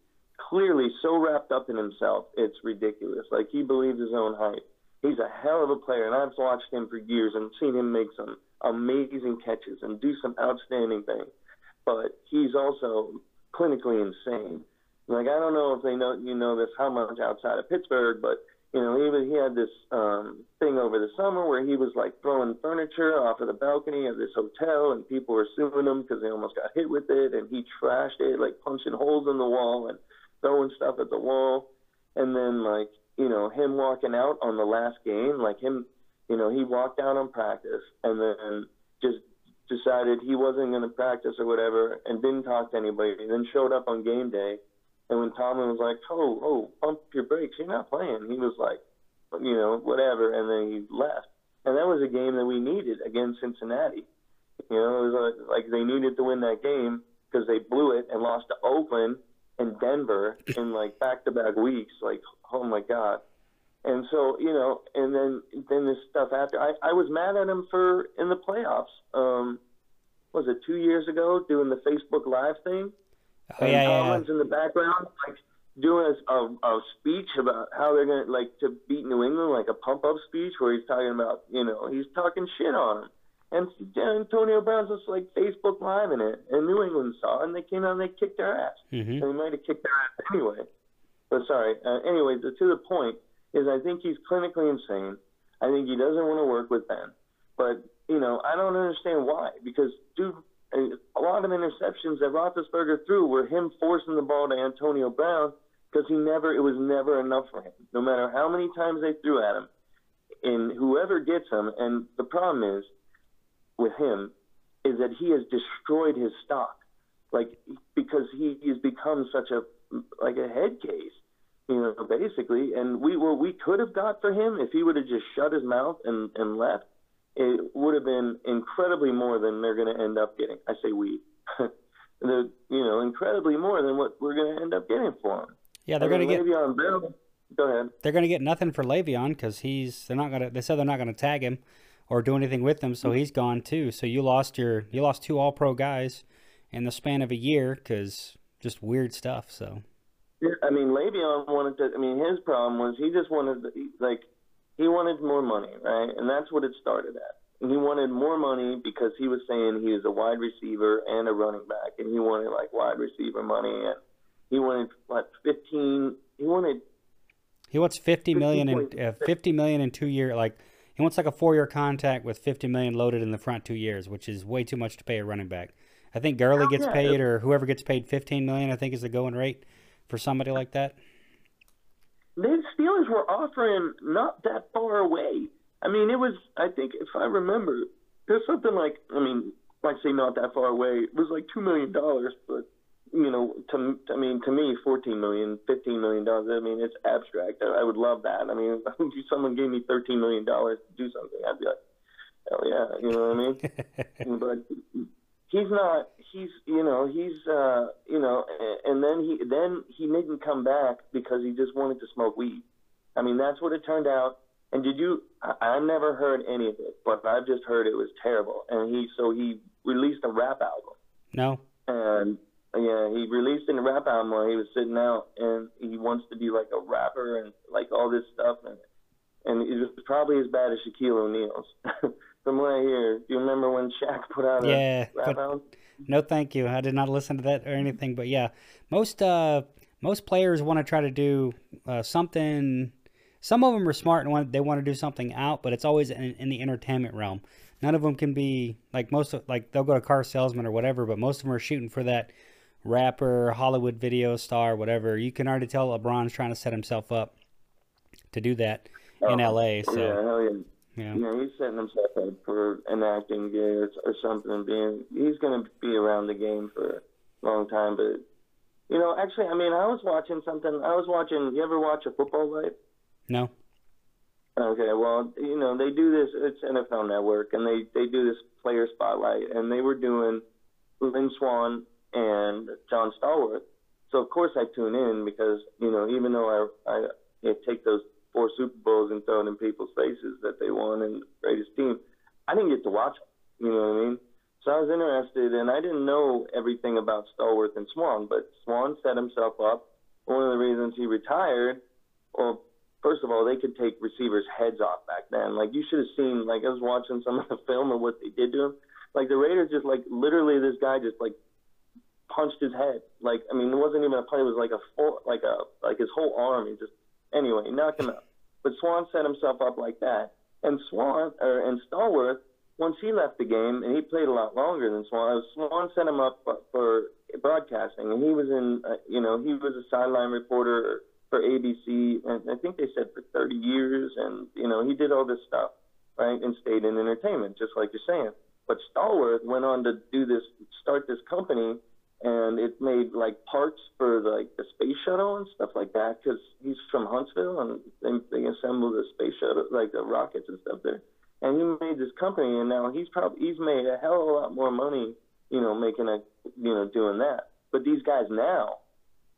clearly so wrapped up in himself, it's ridiculous. Like he believes his own hype. He's a hell of a player, and I've watched him for years and seen him make some amazing catches and do some outstanding things. But he's also clinically insane. Like I don't know if they know you know this how much outside of Pittsburgh, but you know he he had this um, thing over the summer where he was like throwing furniture off of the balcony of this hotel, and people were suing him because they almost got hit with it, and he trashed it like punching holes in the wall and throwing stuff at the wall, and then like you know, him walking out on the last game, like him, you know, he walked out on practice and then just decided he wasn't going to practice or whatever and didn't talk to anybody. And then showed up on game day. And when Tomlin was like, oh, oh, pump your brakes, you're not playing, he was like, you know, whatever. And then he left. And that was a game that we needed against Cincinnati. You know, it was like, like they needed to win that game because they blew it and lost to Oakland and Denver in like back to back weeks. Like, oh my god. And so, you know, and then then this stuff after I, I was mad at him for in the playoffs. Um was it two years ago doing the Facebook Live thing? Oh, and yeah, Collins yeah. in the background, like doing a, a, a speech about how they're gonna like to beat New England, like a pump up speech where he's talking about, you know, he's talking shit on them. And Antonio Brown's just like Facebook Live in it, and New England saw, it, and they came out and they kicked their ass. Mm-hmm. They might have kicked their ass anyway. But sorry. Uh, to the point is, I think he's clinically insane. I think he doesn't want to work with Ben. But you know, I don't understand why. Because dude, a lot of interceptions that Roethlisberger threw were him forcing the ball to Antonio Brown because he never, it was never enough for him. No matter how many times they threw at him, and whoever gets him, and the problem is with him is that he has destroyed his stock, like because he has become such a like a head case, you know, basically. And we were we could have got for him if he would have just shut his mouth and and left. It would have been incredibly more than they're going to end up getting. I say we, the you know, incredibly more than what we're going to end up getting for him. Yeah, they're going to get Le'Veon Bell. Go ahead. They're going to get nothing for Le'Veon because he's. They're not going to. They said they're not going to tag him or do anything with him, so mm-hmm. he's gone too. So you lost your you lost two All Pro guys in the span of a year because just weird stuff. So. I mean, Le'Veon wanted to. I mean, his problem was he just wanted like he wanted more money, right? And that's what it started at. And he wanted more money because he was saying he was a wide receiver and a running back, and he wanted like wide receiver money, and he wanted what fifteen. He wanted. He wants fifty million in uh, fifty million in two year like he wants like a four year contract with fifty million loaded in the front two years, which is way too much to pay a running back. I think Gurley gets paid, or whoever gets paid fifteen million. I think is the going rate for somebody like that. The Steelers were offering not that far away. I mean, it was. I think if I remember, there's something like. I mean, like say not that far away. It was like two million dollars, but you know, to I mean, to me, fourteen million, fifteen million dollars. I mean, it's abstract. I, I would love that. I mean, if someone gave me thirteen million dollars to do something, I'd be like, hell yeah, you know what I mean? but he's not. He's you know he's uh you know, and then he then he didn't come back because he just wanted to smoke weed. I mean, that's what it turned out. And did you? I, I never heard any of it, but I've just heard it was terrible. And he so he released a rap album. No. And yeah, he released in the rap album while he was sitting out, and he wants to be like a rapper and like all this stuff, and and it was probably as bad as Shaquille O'Neal's. From I hear, you remember when Shaq put out yeah, a rap album? No, thank you. I did not listen to that or anything, but yeah, most uh most players want to try to do uh, something. Some of them are smart and want, they want to do something out, but it's always in, in the entertainment realm. None of them can be like most of like they'll go to car salesman or whatever, but most of them are shooting for that rapper, Hollywood video star, whatever. You can already tell LeBron's trying to set himself up to do that oh, in LA. So yeah, hell yeah. You know, he's setting himself up for an acting gig or, or something. Being he's going to be around the game for a long time. But you know, actually, I mean, I was watching something. I was watching. You ever watch a football life? No. Okay, well, you know, they do this. It's NFL Network, and they they do this player spotlight, and they were doing Lynn Swann and John Stallworth. So of course I tune in because you know even though I I, I take those four Super Bowls and throw it in people's faces that they won and the greatest team, I didn't get to watch them. You know what I mean? So I was interested, and I didn't know everything about Stallworth and Swann, but Swann set himself up. One of the reasons he retired, well, first of all, they could take receivers' heads off back then. Like you should have seen. Like I was watching some of the film of what they did to him. Like the Raiders just like literally this guy just like punched his head. Like I mean, it wasn't even a punch. It was like a full, like a like his whole arm. He just anyway he knocked him out. But Swann set himself up like that. And Swann or and Stallworth, once he left the game, and he played a lot longer than Swann. Swann set him up for broadcasting, and he was in. Uh, you know, he was a sideline reporter for ABC, and I think they said for 30 years, and you know he did all this stuff, right, and stayed in entertainment, just like you're saying. But Stallworth went on to do this, start this company, and it made like parts for like the space shuttle and stuff like that, because he's from Huntsville, and they, they assembled the space shuttle, like the rockets and stuff there. And he made this company, and now he's probably he's made a hell of a lot more money, you know, making a, you know, doing that. But these guys now,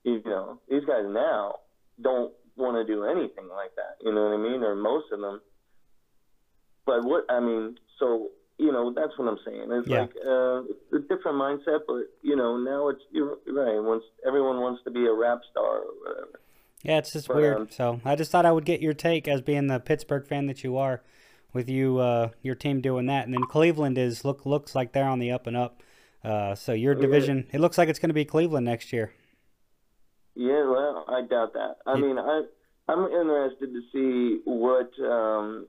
you know, these guys now don't want to do anything like that. You know what I mean? Or most of them. But what I mean, so you know, that's what I'm saying. It's yeah. like uh, a different mindset, but you know, now it's you're right. Once everyone wants to be a rap star or whatever. Yeah, it's just but, weird. Um, so I just thought I would get your take as being the Pittsburgh fan that you are, with you uh, your team doing that, and then Cleveland is look looks like they're on the up and up. Uh, so your division, yeah. it looks like it's going to be Cleveland next year. Yeah, well, I doubt that. I mean, I I'm interested to see what um,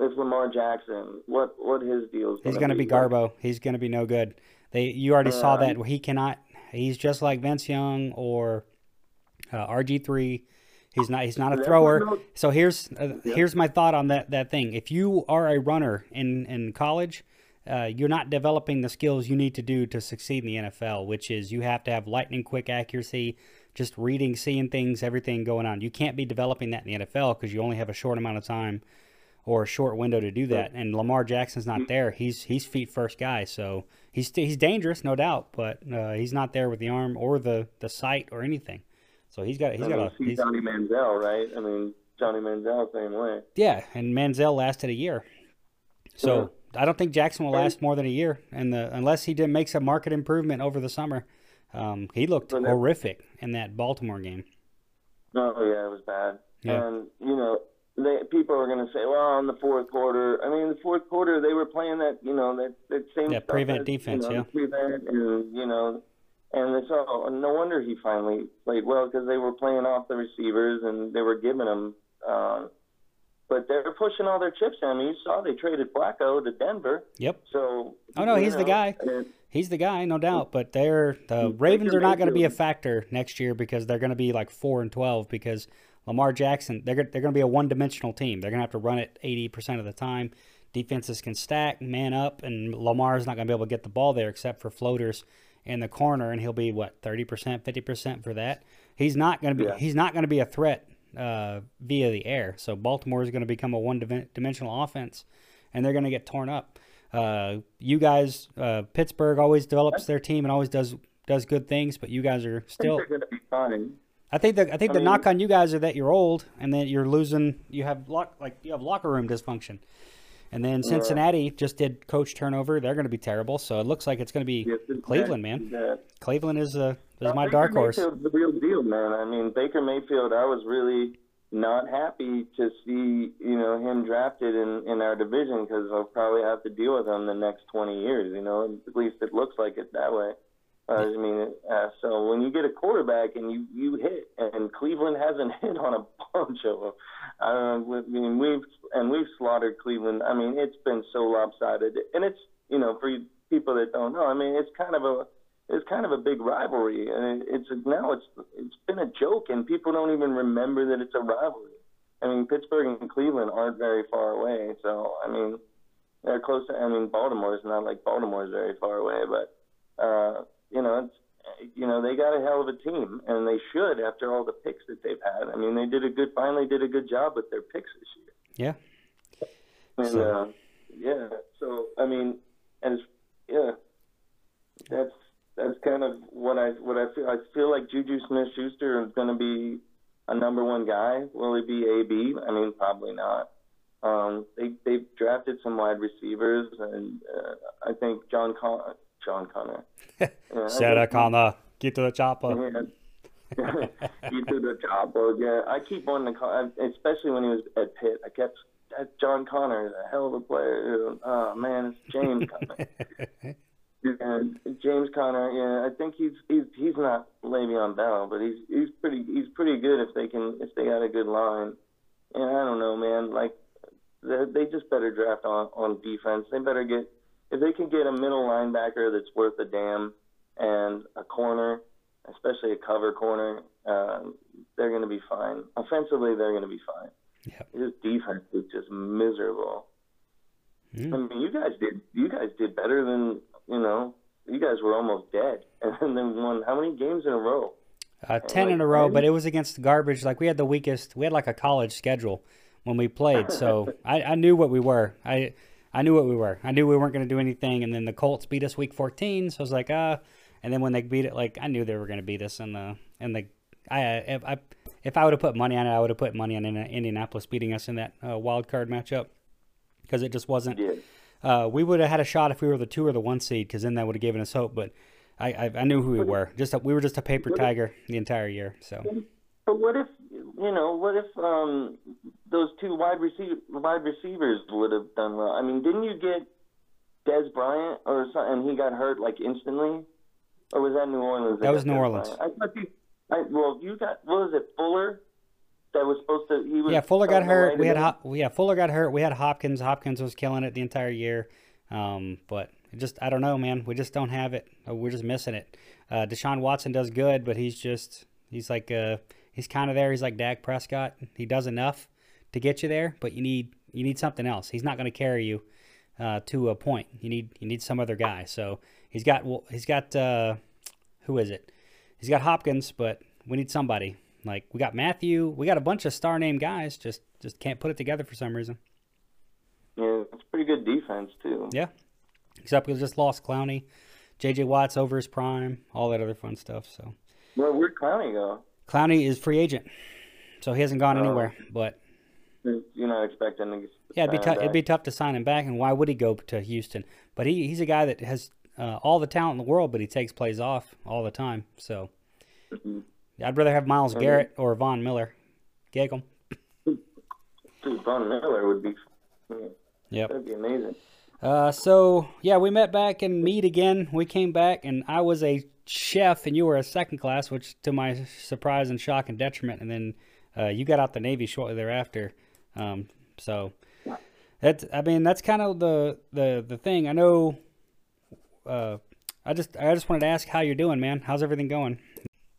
if Lamar Jackson, what what his deal is. He's going to be, be Garbo. He's going to be no good. They you already uh, saw that he cannot. He's just like Vince Young or uh, RG three. He's not. He's not a thrower. So here's uh, yeah. here's my thought on that that thing. If you are a runner in in college, uh, you're not developing the skills you need to do to succeed in the NFL, which is you have to have lightning quick accuracy, just reading, seeing things, everything going on. You can't be developing that in the NFL because you only have a short amount of time or a short window to do that. And Lamar Jackson's not there. He's he's feet first guy, so he's he's dangerous, no doubt, but uh, he's not there with the arm or the the sight or anything. So he's got he's I got a he's, Johnny Manziel, right? I mean Johnny Manziel same way. Yeah, and Manziel lasted a year, so yeah. I don't think Jackson will last more than a year, and the unless he did makes a market improvement over the summer. Um, he looked horrific in that Baltimore game. Oh yeah, it was bad. Yeah. And you know, they, people are going to say, well, in the fourth quarter. I mean, the fourth quarter they were playing that, you know, that that same yeah, prevent defense, you know, yeah, prevent, and you know, and so no wonder he finally played well because they were playing off the receivers and they were giving him. Uh, but they're pushing all their chips in. I mean, you saw they traded Flacco to Denver. Yep. So. Oh no, he's know, the guy. And, he's the guy, no doubt. But they're the Ravens are not going to be a factor next year because they're going to be like four and twelve because Lamar Jackson they're they're going to be a one dimensional team. They're going to have to run it eighty percent of the time. Defenses can stack, man up, and Lamar's not going to be able to get the ball there except for floaters in the corner, and he'll be what thirty percent, fifty percent for that. He's not going to be yeah. he's not going to be a threat uh, via the air. So Baltimore is going to become a one dimensional offense, and they're going to get torn up. Uh, you guys, uh, Pittsburgh always develops their team and always does does good things, but you guys are still. they're going to be fine. I think the I think I the mean, knock on you guys are that you're old and that you're losing. You have lock like you have locker room dysfunction, and then Cincinnati yeah. just did coach turnover. They're going to be terrible. So it looks like it's going to be Cleveland, man. Yeah. Cleveland is a is my Baker dark horse. Mayfield's the real deal, man. I mean Baker Mayfield. I was really not happy to see you know him drafted in in our division because I'll probably have to deal with him the next 20 years. You know, at least it looks like it that way. Uh, I mean, uh, so when you get a quarterback and you you hit, and Cleveland hasn't hit on a bunch of them. I mean, we've and we've slaughtered Cleveland. I mean, it's been so lopsided, and it's you know for people that don't know. I mean, it's kind of a it's kind of a big rivalry, and it, it's now it's it's been a joke, and people don't even remember that it's a rivalry. I mean, Pittsburgh and Cleveland aren't very far away, so I mean, they're close. To, I mean, Baltimore's not like Baltimore's very far away, but uh, you know, it's you know they got a hell of a team, and they should after all the picks that they've had. I mean, they did a good, finally did a good job with their picks this year. Yeah. And so. uh, yeah, so I mean, as yeah, that's that's kind of what I what I feel. I feel like Juju Smith-Schuster is going to be a number one guy. Will he be AB? I mean, probably not. Um, they they've drafted some wide receivers, and uh, I think John Con- John Connor. Sarah Connor, get to the chopper. Yeah. get to the chopper. Yeah, I keep wanting to call, especially when he was at Pitt. I kept that John Connor is a hell of a player. Oh man, it's James Conner. and James Conner, yeah, I think he's he's he's not Le'Veon Bell, but he's he's pretty he's pretty good if they can if they got a good line. And I don't know, man, like they, they just better draft on on defense. They better get if they can get a middle linebacker that's worth a damn and a corner, especially a cover corner, um, they're going to be fine. Offensively, they're going to be fine. Yep. His defense was just miserable. Mm. I mean, you guys did you guys did better than you know. You guys were almost dead, and then won how many games in a row? Uh, ten like, in a row, but it was against garbage. Like we had the weakest. We had like a college schedule when we played, so I, I knew what we were. I I knew what we were. I knew we weren't going to do anything, and then the Colts beat us week fourteen. So I was like, ah. Uh, and then when they beat it, like I knew they were going to beat us, in the in the I I if I would have put money on it, I would have put money on Indianapolis beating us in that uh, wild card matchup because it just wasn't. Yeah. Uh, we would have had a shot if we were the two or the one seed because then that would have given us hope. But I, I, I knew who we were. Just a, we were just a paper tiger the entire year. So. But what if you know? What if um, those two wide receiver wide receivers would have done well? I mean, didn't you get Dez Bryant or something? And he got hurt like instantly, or was that New Orleans? That was New Orleans. I thought you I, well, you got what was it, Fuller? That was supposed to. He was. Yeah, Fuller got hurt. We had Hop, yeah, Fuller got hurt. We had Hopkins. Hopkins was killing it the entire year. Um, but just I don't know, man. We just don't have it. We're just missing it. Uh, Deshaun Watson does good, but he's just he's like uh he's kind of there. He's like Dak Prescott. He does enough to get you there, but you need you need something else. He's not going to carry you uh, to a point. You need you need some other guy. So he's got he's got uh, who is it? he's got Hopkins, but we need somebody. Like we got Mathieu, we got a bunch of star name guys, just just can't put it together for some reason. Yeah, it's pretty good defense too. Yeah, except we just lost Clowney, J.J. Watt's over his prime, all that other fun stuff. So. Well, where'd Clowney go? Clowney is free agent, so he hasn't gone uh, anywhere. But you're not expecting to. Yeah, it'd be tough. It'd be tough to sign him back, and why would he go to Houston? But he, he's a guy that has uh, all the talent in the world, but he takes plays off all the time. So mm-hmm. I'd rather have Myles mm-hmm. Garrett or Von Miller. Gaggle. Von Miller would be. Yeah, that'd be amazing. Uh, so yeah, we met back and meet again. We came back, and I was a chef, and you were a second class, which to my surprise and shock and detriment. And then uh, you got out the Navy shortly thereafter. Um, so that's, I mean, that's kind of the the the thing. I know uh, I just I just wanted to ask how you're doing, man. How's everything going?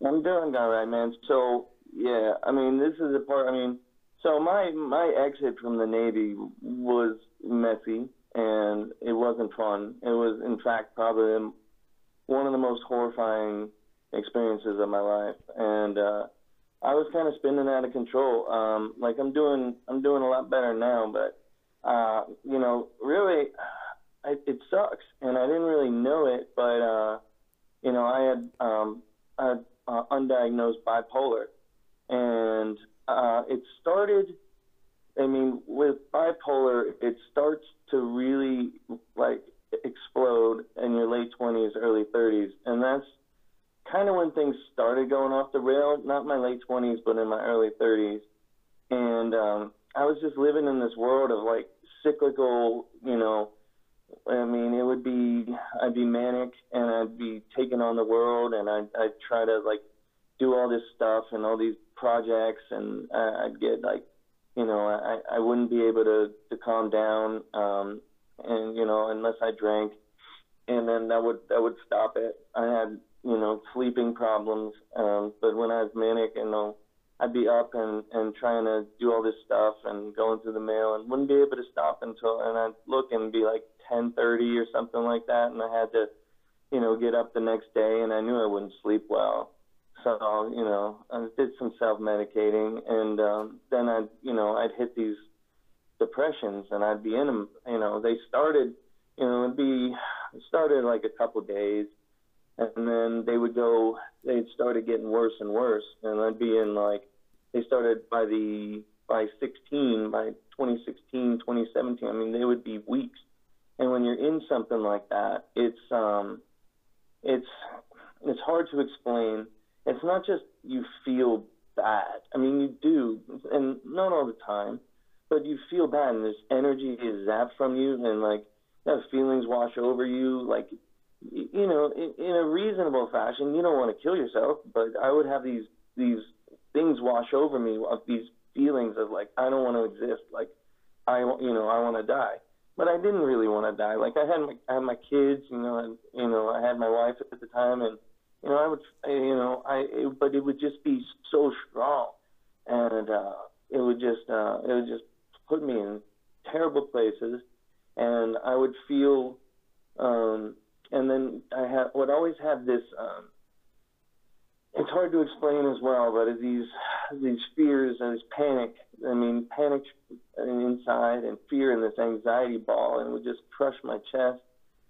I'm doing all right, man. So yeah, I mean, this is the part. I mean, so my my exit from the Navy was messy and it wasn't fun. It was, in fact, probably one of the most horrifying experiences of my life, and uh, I was kind of spinning out of control. Um, like I'm doing, I'm doing a lot better now, but uh, you know, really, I, it sucks, and I didn't really know it, but uh, you know, I had um, I uh, undiagnosed bipolar, and uh, it started. I mean, with bipolar, it starts to really like explode in your late twenties, early thirties, and that's kind of when things started going off the rail. Not my late twenties, but in my early thirties, and um, I was just living in this world of like cyclical, you know I mean, it would be I'd be manic and I'd be taking on the world and I'd I'd try to like do all this stuff and all these projects and I'd get like you know I I wouldn't be able to to calm down um and you know unless I drank and then that would that would stop it. I had you know sleeping problems, um, but when I was manic, you know, I'd be up and and trying to do all this stuff and going through the mail and wouldn't be able to stop until and I'd look and be like 10:30 or something like that, and I had to you know get up the next day, and I knew I wouldn't sleep well. So you know, I did some self-medicating, and um, then I, you know, I'd hit these depressions, and I'd be in them. You know, they started, you know, it'd be started like a couple days, and then they would go. They'd started getting worse and worse, and I'd be in like, they started by the by 16, by 2016, 2017. I mean, they would be weeks. And when you're in something like that, it's um, it's it's hard to explain it's not just you feel bad. I mean, you do, and not all the time, but you feel bad, and this energy is zapped from you, and like that feelings wash over you, like you know, in, in a reasonable fashion. You don't want to kill yourself, but I would have these these things wash over me of these feelings of like I don't want to exist, like I you know I want to die. But I didn't really want to die. Like I had my I had my kids, you know, and you know I had my wife at the time, and you know, I would, you know, I, it, but it would just be so strong, and uh, it would just, uh, it would just put me in terrible places, and I would feel, um, and then I had, would always have this. Um, it's hard to explain as well, but these these fears and this panic. I mean, panic inside and fear and this anxiety ball, and would just crush my chest,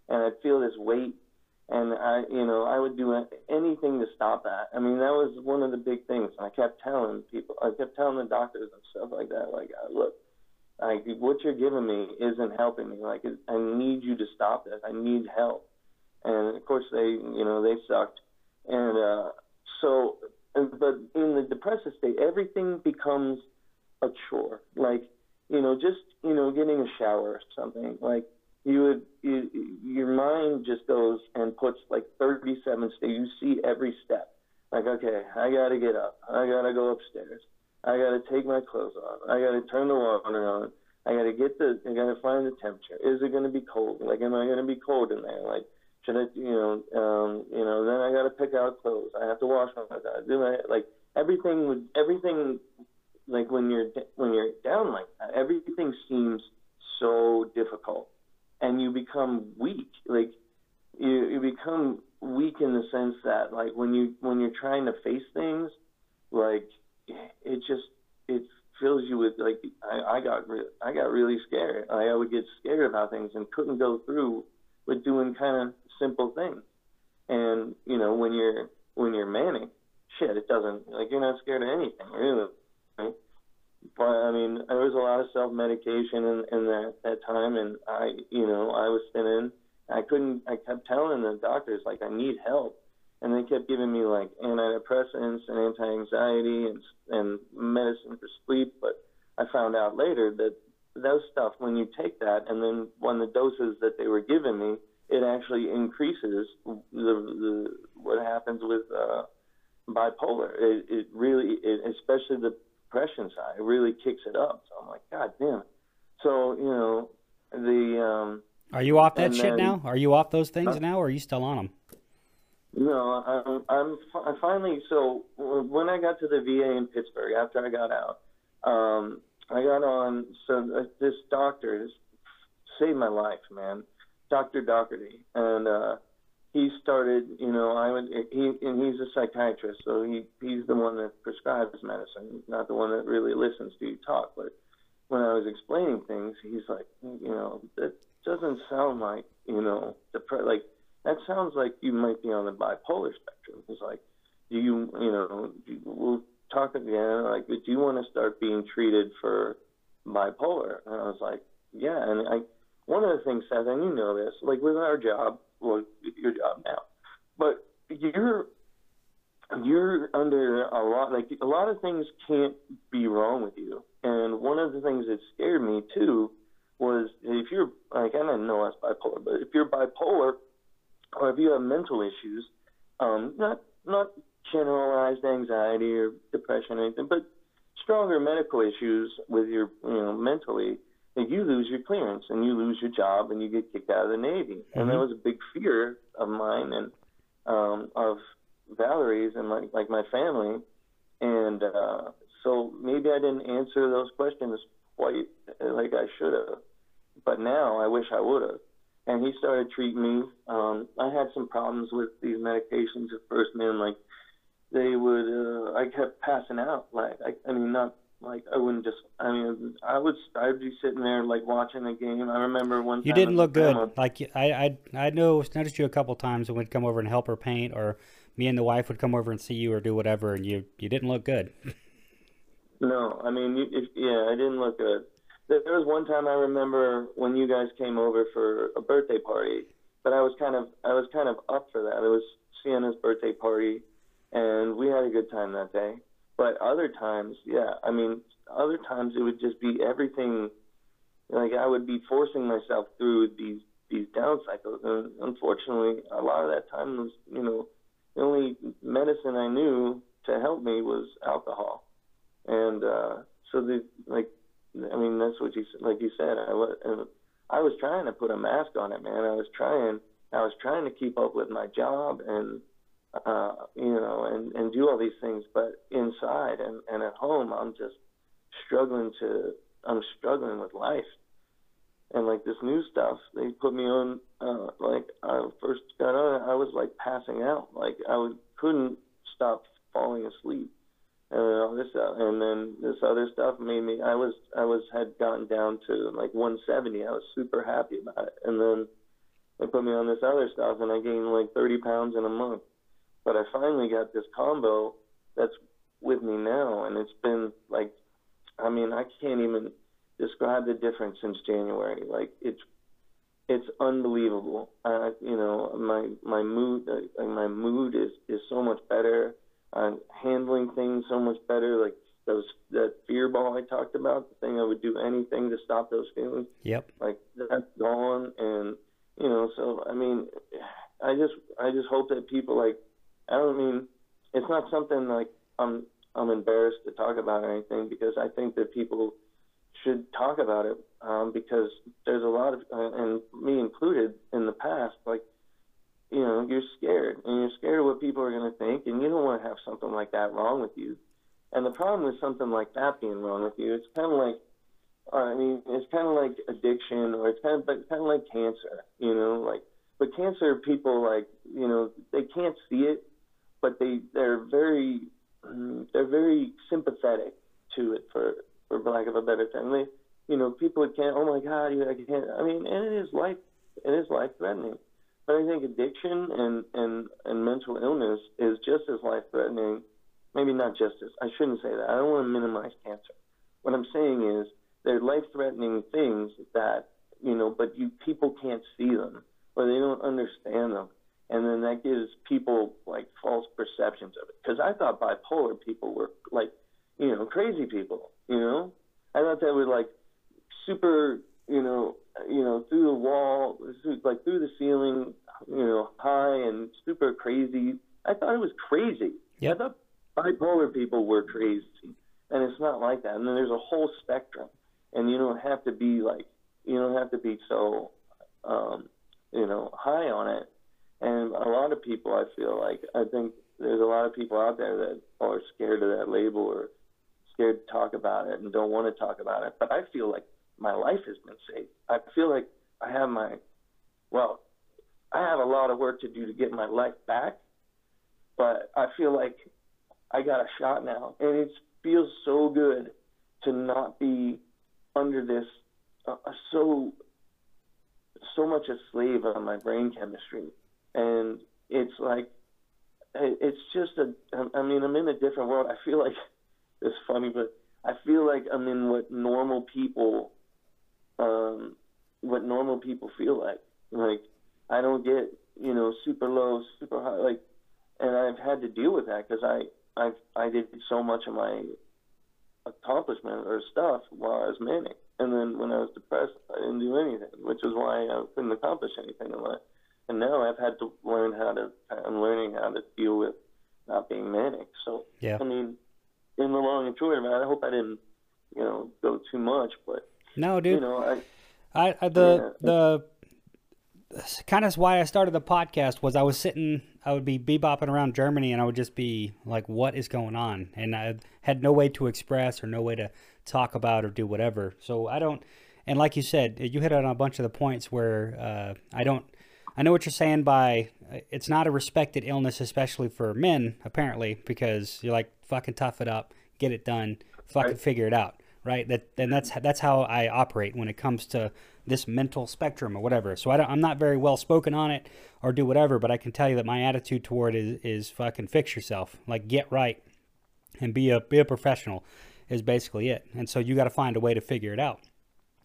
and I'd feel this weight and I, you know, I would do anything to stop that. I mean, that was one of the big things. and I kept telling people, I kept telling the doctors and stuff like that, like, look, like what you're giving me isn't helping me. Like, I need you to stop this. I need help. And of course, they, you know, they sucked. And uh, so, but in the depressive state, everything becomes a chore. Like, you know, just you know, getting a shower or something. Like, you would you, your mind just goes and puts like 37 steps. You see every step. Like, okay, I got to get up. I got to go upstairs. I got to take my clothes off. I got to turn the water on. I got to get the. I got to find the temperature. Is it going to be cold? Like, am I going to be cold in there? Like, should I, you know, um, you know, then I got to pick out clothes. I have to wash my clothes. Do my like everything would everything like when you're when you're down like that, everything seems so difficult and you become weak. Like you, you become weak in the sense that like when you when you're trying to face things, like it just it fills you with like I, I got re- I got really scared. I would get scared about things and couldn't go through with doing kind of simple things. And you know when you're when you're manic, shit, it doesn't like you're not scared of anything really. But I mean, there was a lot of self medication in, in that that time, and I, you know, I was thinning. I couldn't. I kept telling the doctors like I need help, and they kept giving me like antidepressants and anti-anxiety and and medicine for sleep. But I found out later that those stuff, when you take that, and then when the doses that they were giving me, it actually increases the, the what happens with uh, bipolar. It, it really, it, especially the depression side. It really kicks it up. So I'm like, God damn. It. So you know, the. Um, are you off that shit then, now? Are you off those things uh, now, or are you still on them? No, I'm. I'm. I finally. So when I got to the VA in Pittsburgh after I got out, um, I got on. So uh, this doctor has saved my life, man. Doctor Doherty, and uh, he started, you know, I would, he, and he's a psychiatrist, so he, he's the one that prescribes medicine, not the one that really listens to you talk. But when I was explaining things, he's like, you know, that doesn't sound like, you know, depre- like, that sounds like you might be on the bipolar spectrum. He's like, do you, you know, do, we'll talk again, like, do you want to start being treated for bipolar? And I was like, yeah. And I, one of the things, Seth, and you know this, like with our job, well, your job now, but you're you're under a lot like a lot of things can't be wrong with you. And one of the things that scared me too was if you're like I didn't know i was bipolar, but if you're bipolar or if you have mental issues, um, not not generalized anxiety or depression or anything, but stronger medical issues with your you know mentally you lose your clearance and you lose your job and you get kicked out of the Navy. Mm-hmm. And that was a big fear of mine and um, of Valerie's and like like my family. And uh, so maybe I didn't answer those questions quite like I should have. But now I wish I would have. And he started treating me. Um, I had some problems with these medications at first, man. Like they would, uh, I kept passing out. Like I, I mean, not like I wouldn't just. I mean, I would. I'd be sitting there like watching a game. I remember one. Time. You didn't look good. Like I, I, I know noticed you a couple times when we'd come over and help her paint, or me and the wife would come over and see you or do whatever, and you, you didn't look good. no, I mean, you, if, yeah, I didn't look good. There was one time I remember when you guys came over for a birthday party, but I was kind of, I was kind of up for that. It was Sienna's birthday party, and we had a good time that day but other times, yeah, I mean, other times it would just be everything. Like I would be forcing myself through these these down cycles, and unfortunately, a lot of that time was, you know, the only medicine I knew to help me was alcohol, and uh, so the like, I mean, that's what you like you said. I was I was trying to put a mask on it, man. I was trying. I was trying to keep up with my job and uh, you know, and, and do all these things. But inside and, and at home, I'm just struggling to, I'm struggling with life. And like this new stuff, they put me on, uh, like I first got on I was like passing out. Like I couldn't stop falling asleep. And all this stuff, and then this other stuff made me. I was, I was had gotten down to like 170. I was super happy about it, and then they put me on this other stuff, and I gained like 30 pounds in a month. But I finally got this combo that's with me now, and it's been like, I mean, I can't even describe the difference since January. Like it's it's unbelievable. Uh, you know, my my mood uh, my mood is is so much better. I'm handling things so much better. Like those that fear ball I talked about, the thing I would do anything to stop those feelings. Yep. Like that's gone, and you know, so I mean, I just I just hope that people like I don't mean it's not something like I'm I'm embarrassed to talk about or anything because I think that people should talk about it um, because there's a lot of uh, and me included in the past like you know you're scared and you're scared of what people are going to think and you don't want to have something like that wrong with you and the problem with something like that being wrong with you it's kind of like I mean it's kind of like addiction or it's kind of but kind of like cancer you know like but cancer people like you know they can't see it but they they're very they're very sympathetic to it for for lack of a better term. They you know people can't oh my god I can't I mean and it is life it is life threatening. But I think addiction and and and mental illness is just as life threatening. Maybe not just as I shouldn't say that. I don't want to minimize cancer. What I'm saying is they're life threatening things that you know, but you people can't see them or they don't understand them and then that gives people like false perceptions of it. Because I thought bipolar people were like, you know, crazy people. You know, I thought they were like super, you know, you know, through the wall, like through the ceiling, you know, high and super crazy. I thought it was crazy. Yep. I thought bipolar people were crazy, and it's not like that. And then there's a whole spectrum, and you don't have to be like, you don't have to be so, um, you know, high on it and a lot of people, I feel like, I think there's a lot of people out there that are scared of that label or scared to talk about it and don't want to talk about it. But I feel like my life has been saved. I feel like I have my, well, I have a lot of work to do to get my life back, but I feel like I got a shot now, and it feels so good to not be under this uh, so so much a slave of my brain chemistry. And it's like it's just a i mean i'm in a different world. I feel like it's funny but i feel like i'm in what normal people um what normal people feel like like i don't get you know super low super high like and i've had to deal with that because i I've i did so much of my accomplishment or stuff while i was manic and then when i was depressed i didn't do anything which is why i couldn't accomplish anything in life and now I've had to learn how to. I'm learning how to deal with not being manic. So yeah. I mean, in the long and short of it, I hope I didn't, you know, go too much. But No, dude. You know, I, I, I the yeah. the kind of why I started the podcast was I was sitting, I would be bebopping around Germany, and I would just be like, "What is going on?" And I had no way to express or no way to talk about or do whatever. So I don't. And like you said, you hit on a bunch of the points where uh, I don't. I know what you're saying by it's not a respected illness, especially for men, apparently, because you're like fucking tough it up, get it done, fucking figure it out, right? That and that's that's how I operate when it comes to this mental spectrum or whatever. So I am not very well spoken on it or do whatever, but I can tell you that my attitude toward it is, is fucking fix yourself, like get right and be a be a professional is basically it. And so you got to find a way to figure it out.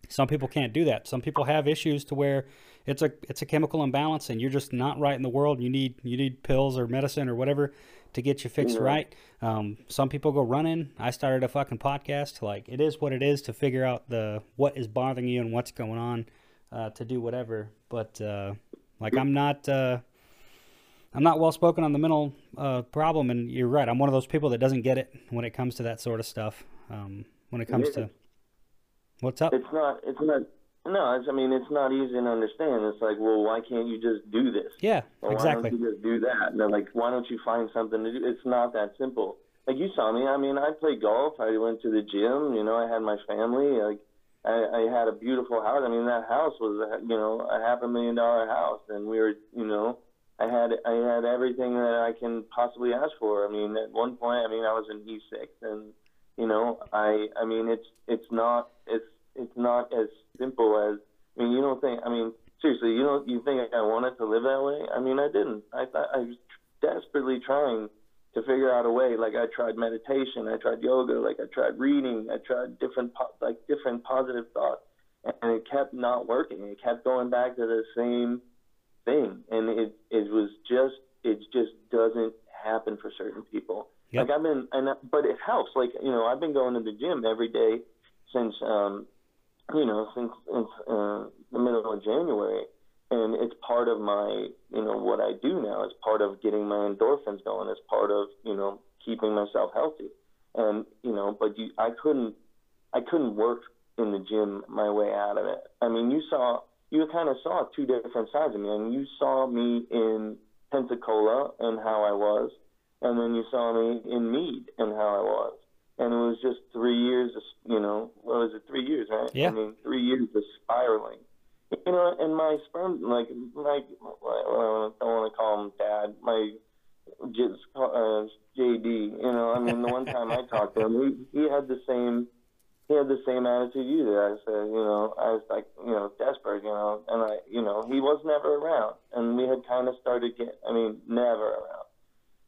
Some people can't do that. Some people have issues to where it's a it's a chemical imbalance and you're just not right in the world. You need you need pills or medicine or whatever to get you fixed yeah. right. Um, some people go running. I started a fucking podcast. Like it is what it is to figure out the what is bothering you and what's going on uh, to do whatever. But uh, like I'm not uh, I'm not well spoken on the mental uh, problem, and you're right. I'm one of those people that doesn't get it when it comes to that sort of stuff. Um, when it comes to what's up, it's not. It's not. No, it's, I mean it's not easy to understand. It's like, well, why can't you just do this? Yeah, or exactly. Why don't you just do that? And they're like, why don't you find something to do? It's not that simple. Like you saw me. I mean, I played golf. I went to the gym. You know, I had my family. Like, I, I had a beautiful house. I mean, that house was, you know, a half a million dollar house, and we were, you know, I had I had everything that I can possibly ask for. I mean, at one point, I mean, I was in E6, and you know, I I mean, it's it's not it's it's not as simple as I mean, you don't think I mean, seriously, you don't you think I wanted to live that way? I mean, I didn't. I thought I was desperately trying to figure out a way. Like I tried meditation, I tried yoga, like I tried reading, I tried different po- like different positive thoughts, and it kept not working. It kept going back to the same thing, and it it was just it just doesn't happen for certain people. Yep. Like I've been, and but it helps. Like you know, I've been going to the gym every day since um, you know since, since uh, the middle of January, and it's part of my you know what I do now. It's part of getting my endorphins going. It's part of you know keeping myself healthy, and you know, but you, I couldn't I couldn't work in the gym my way out of it. I mean, you saw you kind of saw two different sides of me, and you saw me in Pensacola and how I was, and then you saw me in Meade and how I was, and it was just three years. You know, what was it? Three years, right? Yeah. I mean, three years of spiraling. You know, and my sperm, like, like, I don't want to call him dad. My just uh, JD. You know, I mean, the one time I talked to him, he, he had the same he had the same attitude you did. I said, you know, I was like, you know, desperate, you know, and I, you know, he was never around, and we had kind of started get, I mean, never around,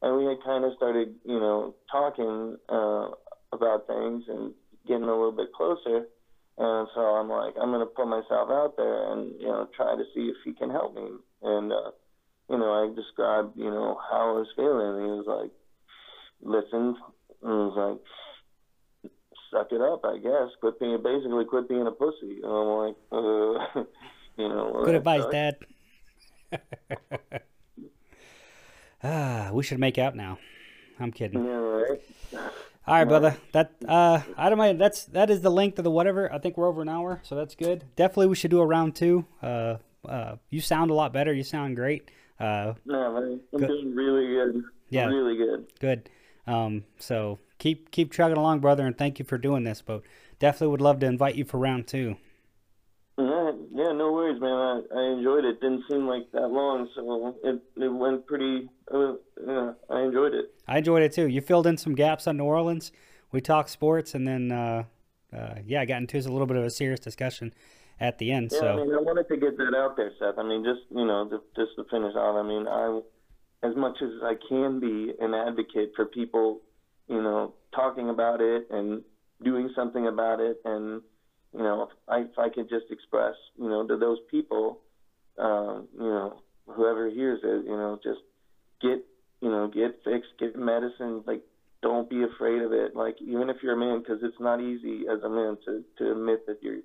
and we had kind of started, you know, talking uh, about things and getting a little bit closer, and so I'm like, I'm gonna put myself out there and you know try to see if he can help me, and uh, you know, I described, you know, how I was feeling, and he was like, listened, and was like suck it up, I guess. Quit being basically quit being a pussy. And I'm like, uh, you know. Good advice, sucks. Dad. ah, we should make out now. I'm kidding. Yeah, right. All right, brother. That uh, I don't mind. That's that is the length of the whatever. I think we're over an hour, so that's good. Definitely, we should do a round two. Uh, uh, you sound a lot better. You sound great. Uh, no, man, I'm doing really good. Yeah, really good. Good. Um, so keep keep chugging along, brother, and thank you for doing this. But definitely would love to invite you for round two. Yeah, yeah, no worries, man. I, I enjoyed it. Didn't seem like that long, so it it went pretty. Uh, yeah, I enjoyed it. I enjoyed it too. You filled in some gaps on New Orleans. We talked sports, and then uh, uh, yeah, I got into a little bit of a serious discussion at the end. Yeah, so I mean, I wanted to get that out there, Seth. I mean, just you know, to, just to finish off. I mean, I as much as I can be an advocate for people you know, talking about it and doing something about it. And, you know, if I, if I could just express, you know, to those people, uh, you know, whoever hears it, you know, just get, you know, get fixed, get medicine. Like, don't be afraid of it. Like, even if you're a man, because it's not easy as a man to, to admit that you're,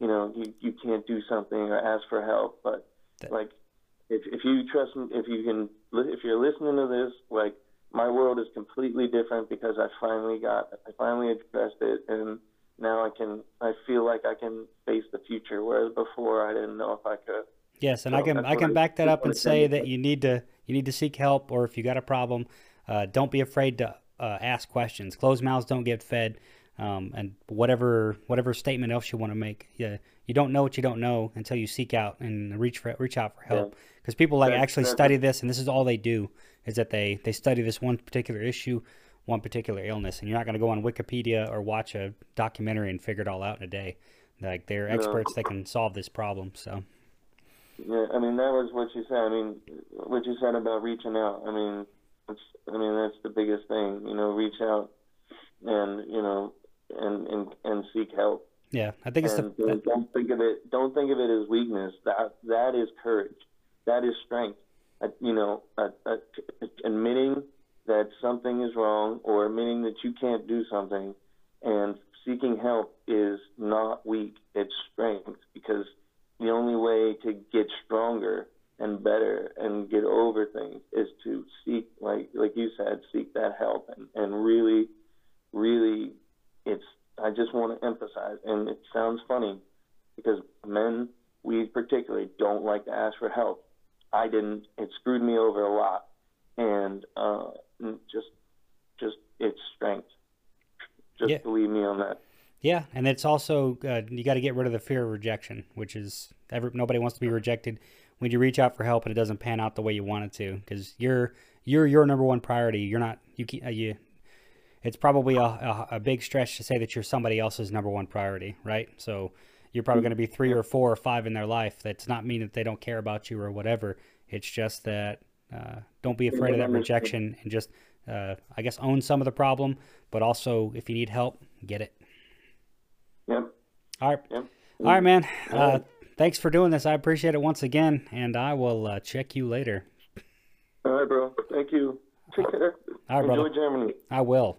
you know, you, you can't do something or ask for help. But, like, if, if you trust, me, if you can, if you're listening to this, like, my world is completely different because I finally got, I finally addressed it, and now I can I feel like I can face the future, whereas before I didn't know if I could. Yes, and so I can I can back that up and say that you need to you need to seek help, or if you got a problem, uh, don't be afraid to uh, ask questions. Closed mouths don't get fed, um, and whatever whatever statement else you want to make, yeah, you don't know what you don't know until you seek out and reach for reach out for help. Because yeah. people like actually study this, and this is all they do is that they they study this one particular issue, one particular illness, and you're not going to go on Wikipedia or watch a documentary and figure it all out in a day. Like they're experts, no. they can solve this problem. So. Yeah, I mean that was what you said. I mean, what you said about reaching out. I mean, it's, I mean that's the biggest thing. You know, reach out and you know and and and seek help. Yeah, I think it's and the. Don't, don't think of it. Don't think of it as weakness. That that is courage. That is strength. Uh, you know, uh, uh, admitting that something is wrong or admitting that you can't do something and seeking help is not weak. It's strength because the only way to get stronger and better and get over things is to seek, like like you said, seek that help and and really, really, it's. I just want to emphasize, and it sounds funny because men, we particularly don't like to ask for help. I didn't. It screwed me over a lot, and uh, just, just it's strength. Just yeah. believe me on that. Yeah, and it's also uh, you got to get rid of the fear of rejection, which is every, nobody wants to be rejected when you reach out for help and it doesn't pan out the way you want it to because you're you're your number one priority. You're not you uh, you. It's probably a, a, a big stretch to say that you're somebody else's number one priority, right? So you're probably going to be three or four or five in their life. That's not mean that they don't care about you or whatever. It's just that uh, don't be afraid of that rejection and just uh, I guess own some of the problem, but also if you need help, get it. Yep. All right. Yep. All right, man. Uh, thanks for doing this. I appreciate it once again, and I will uh, check you later. All right, bro. Thank you. Take care. All right, Enjoy brother. Germany. I will.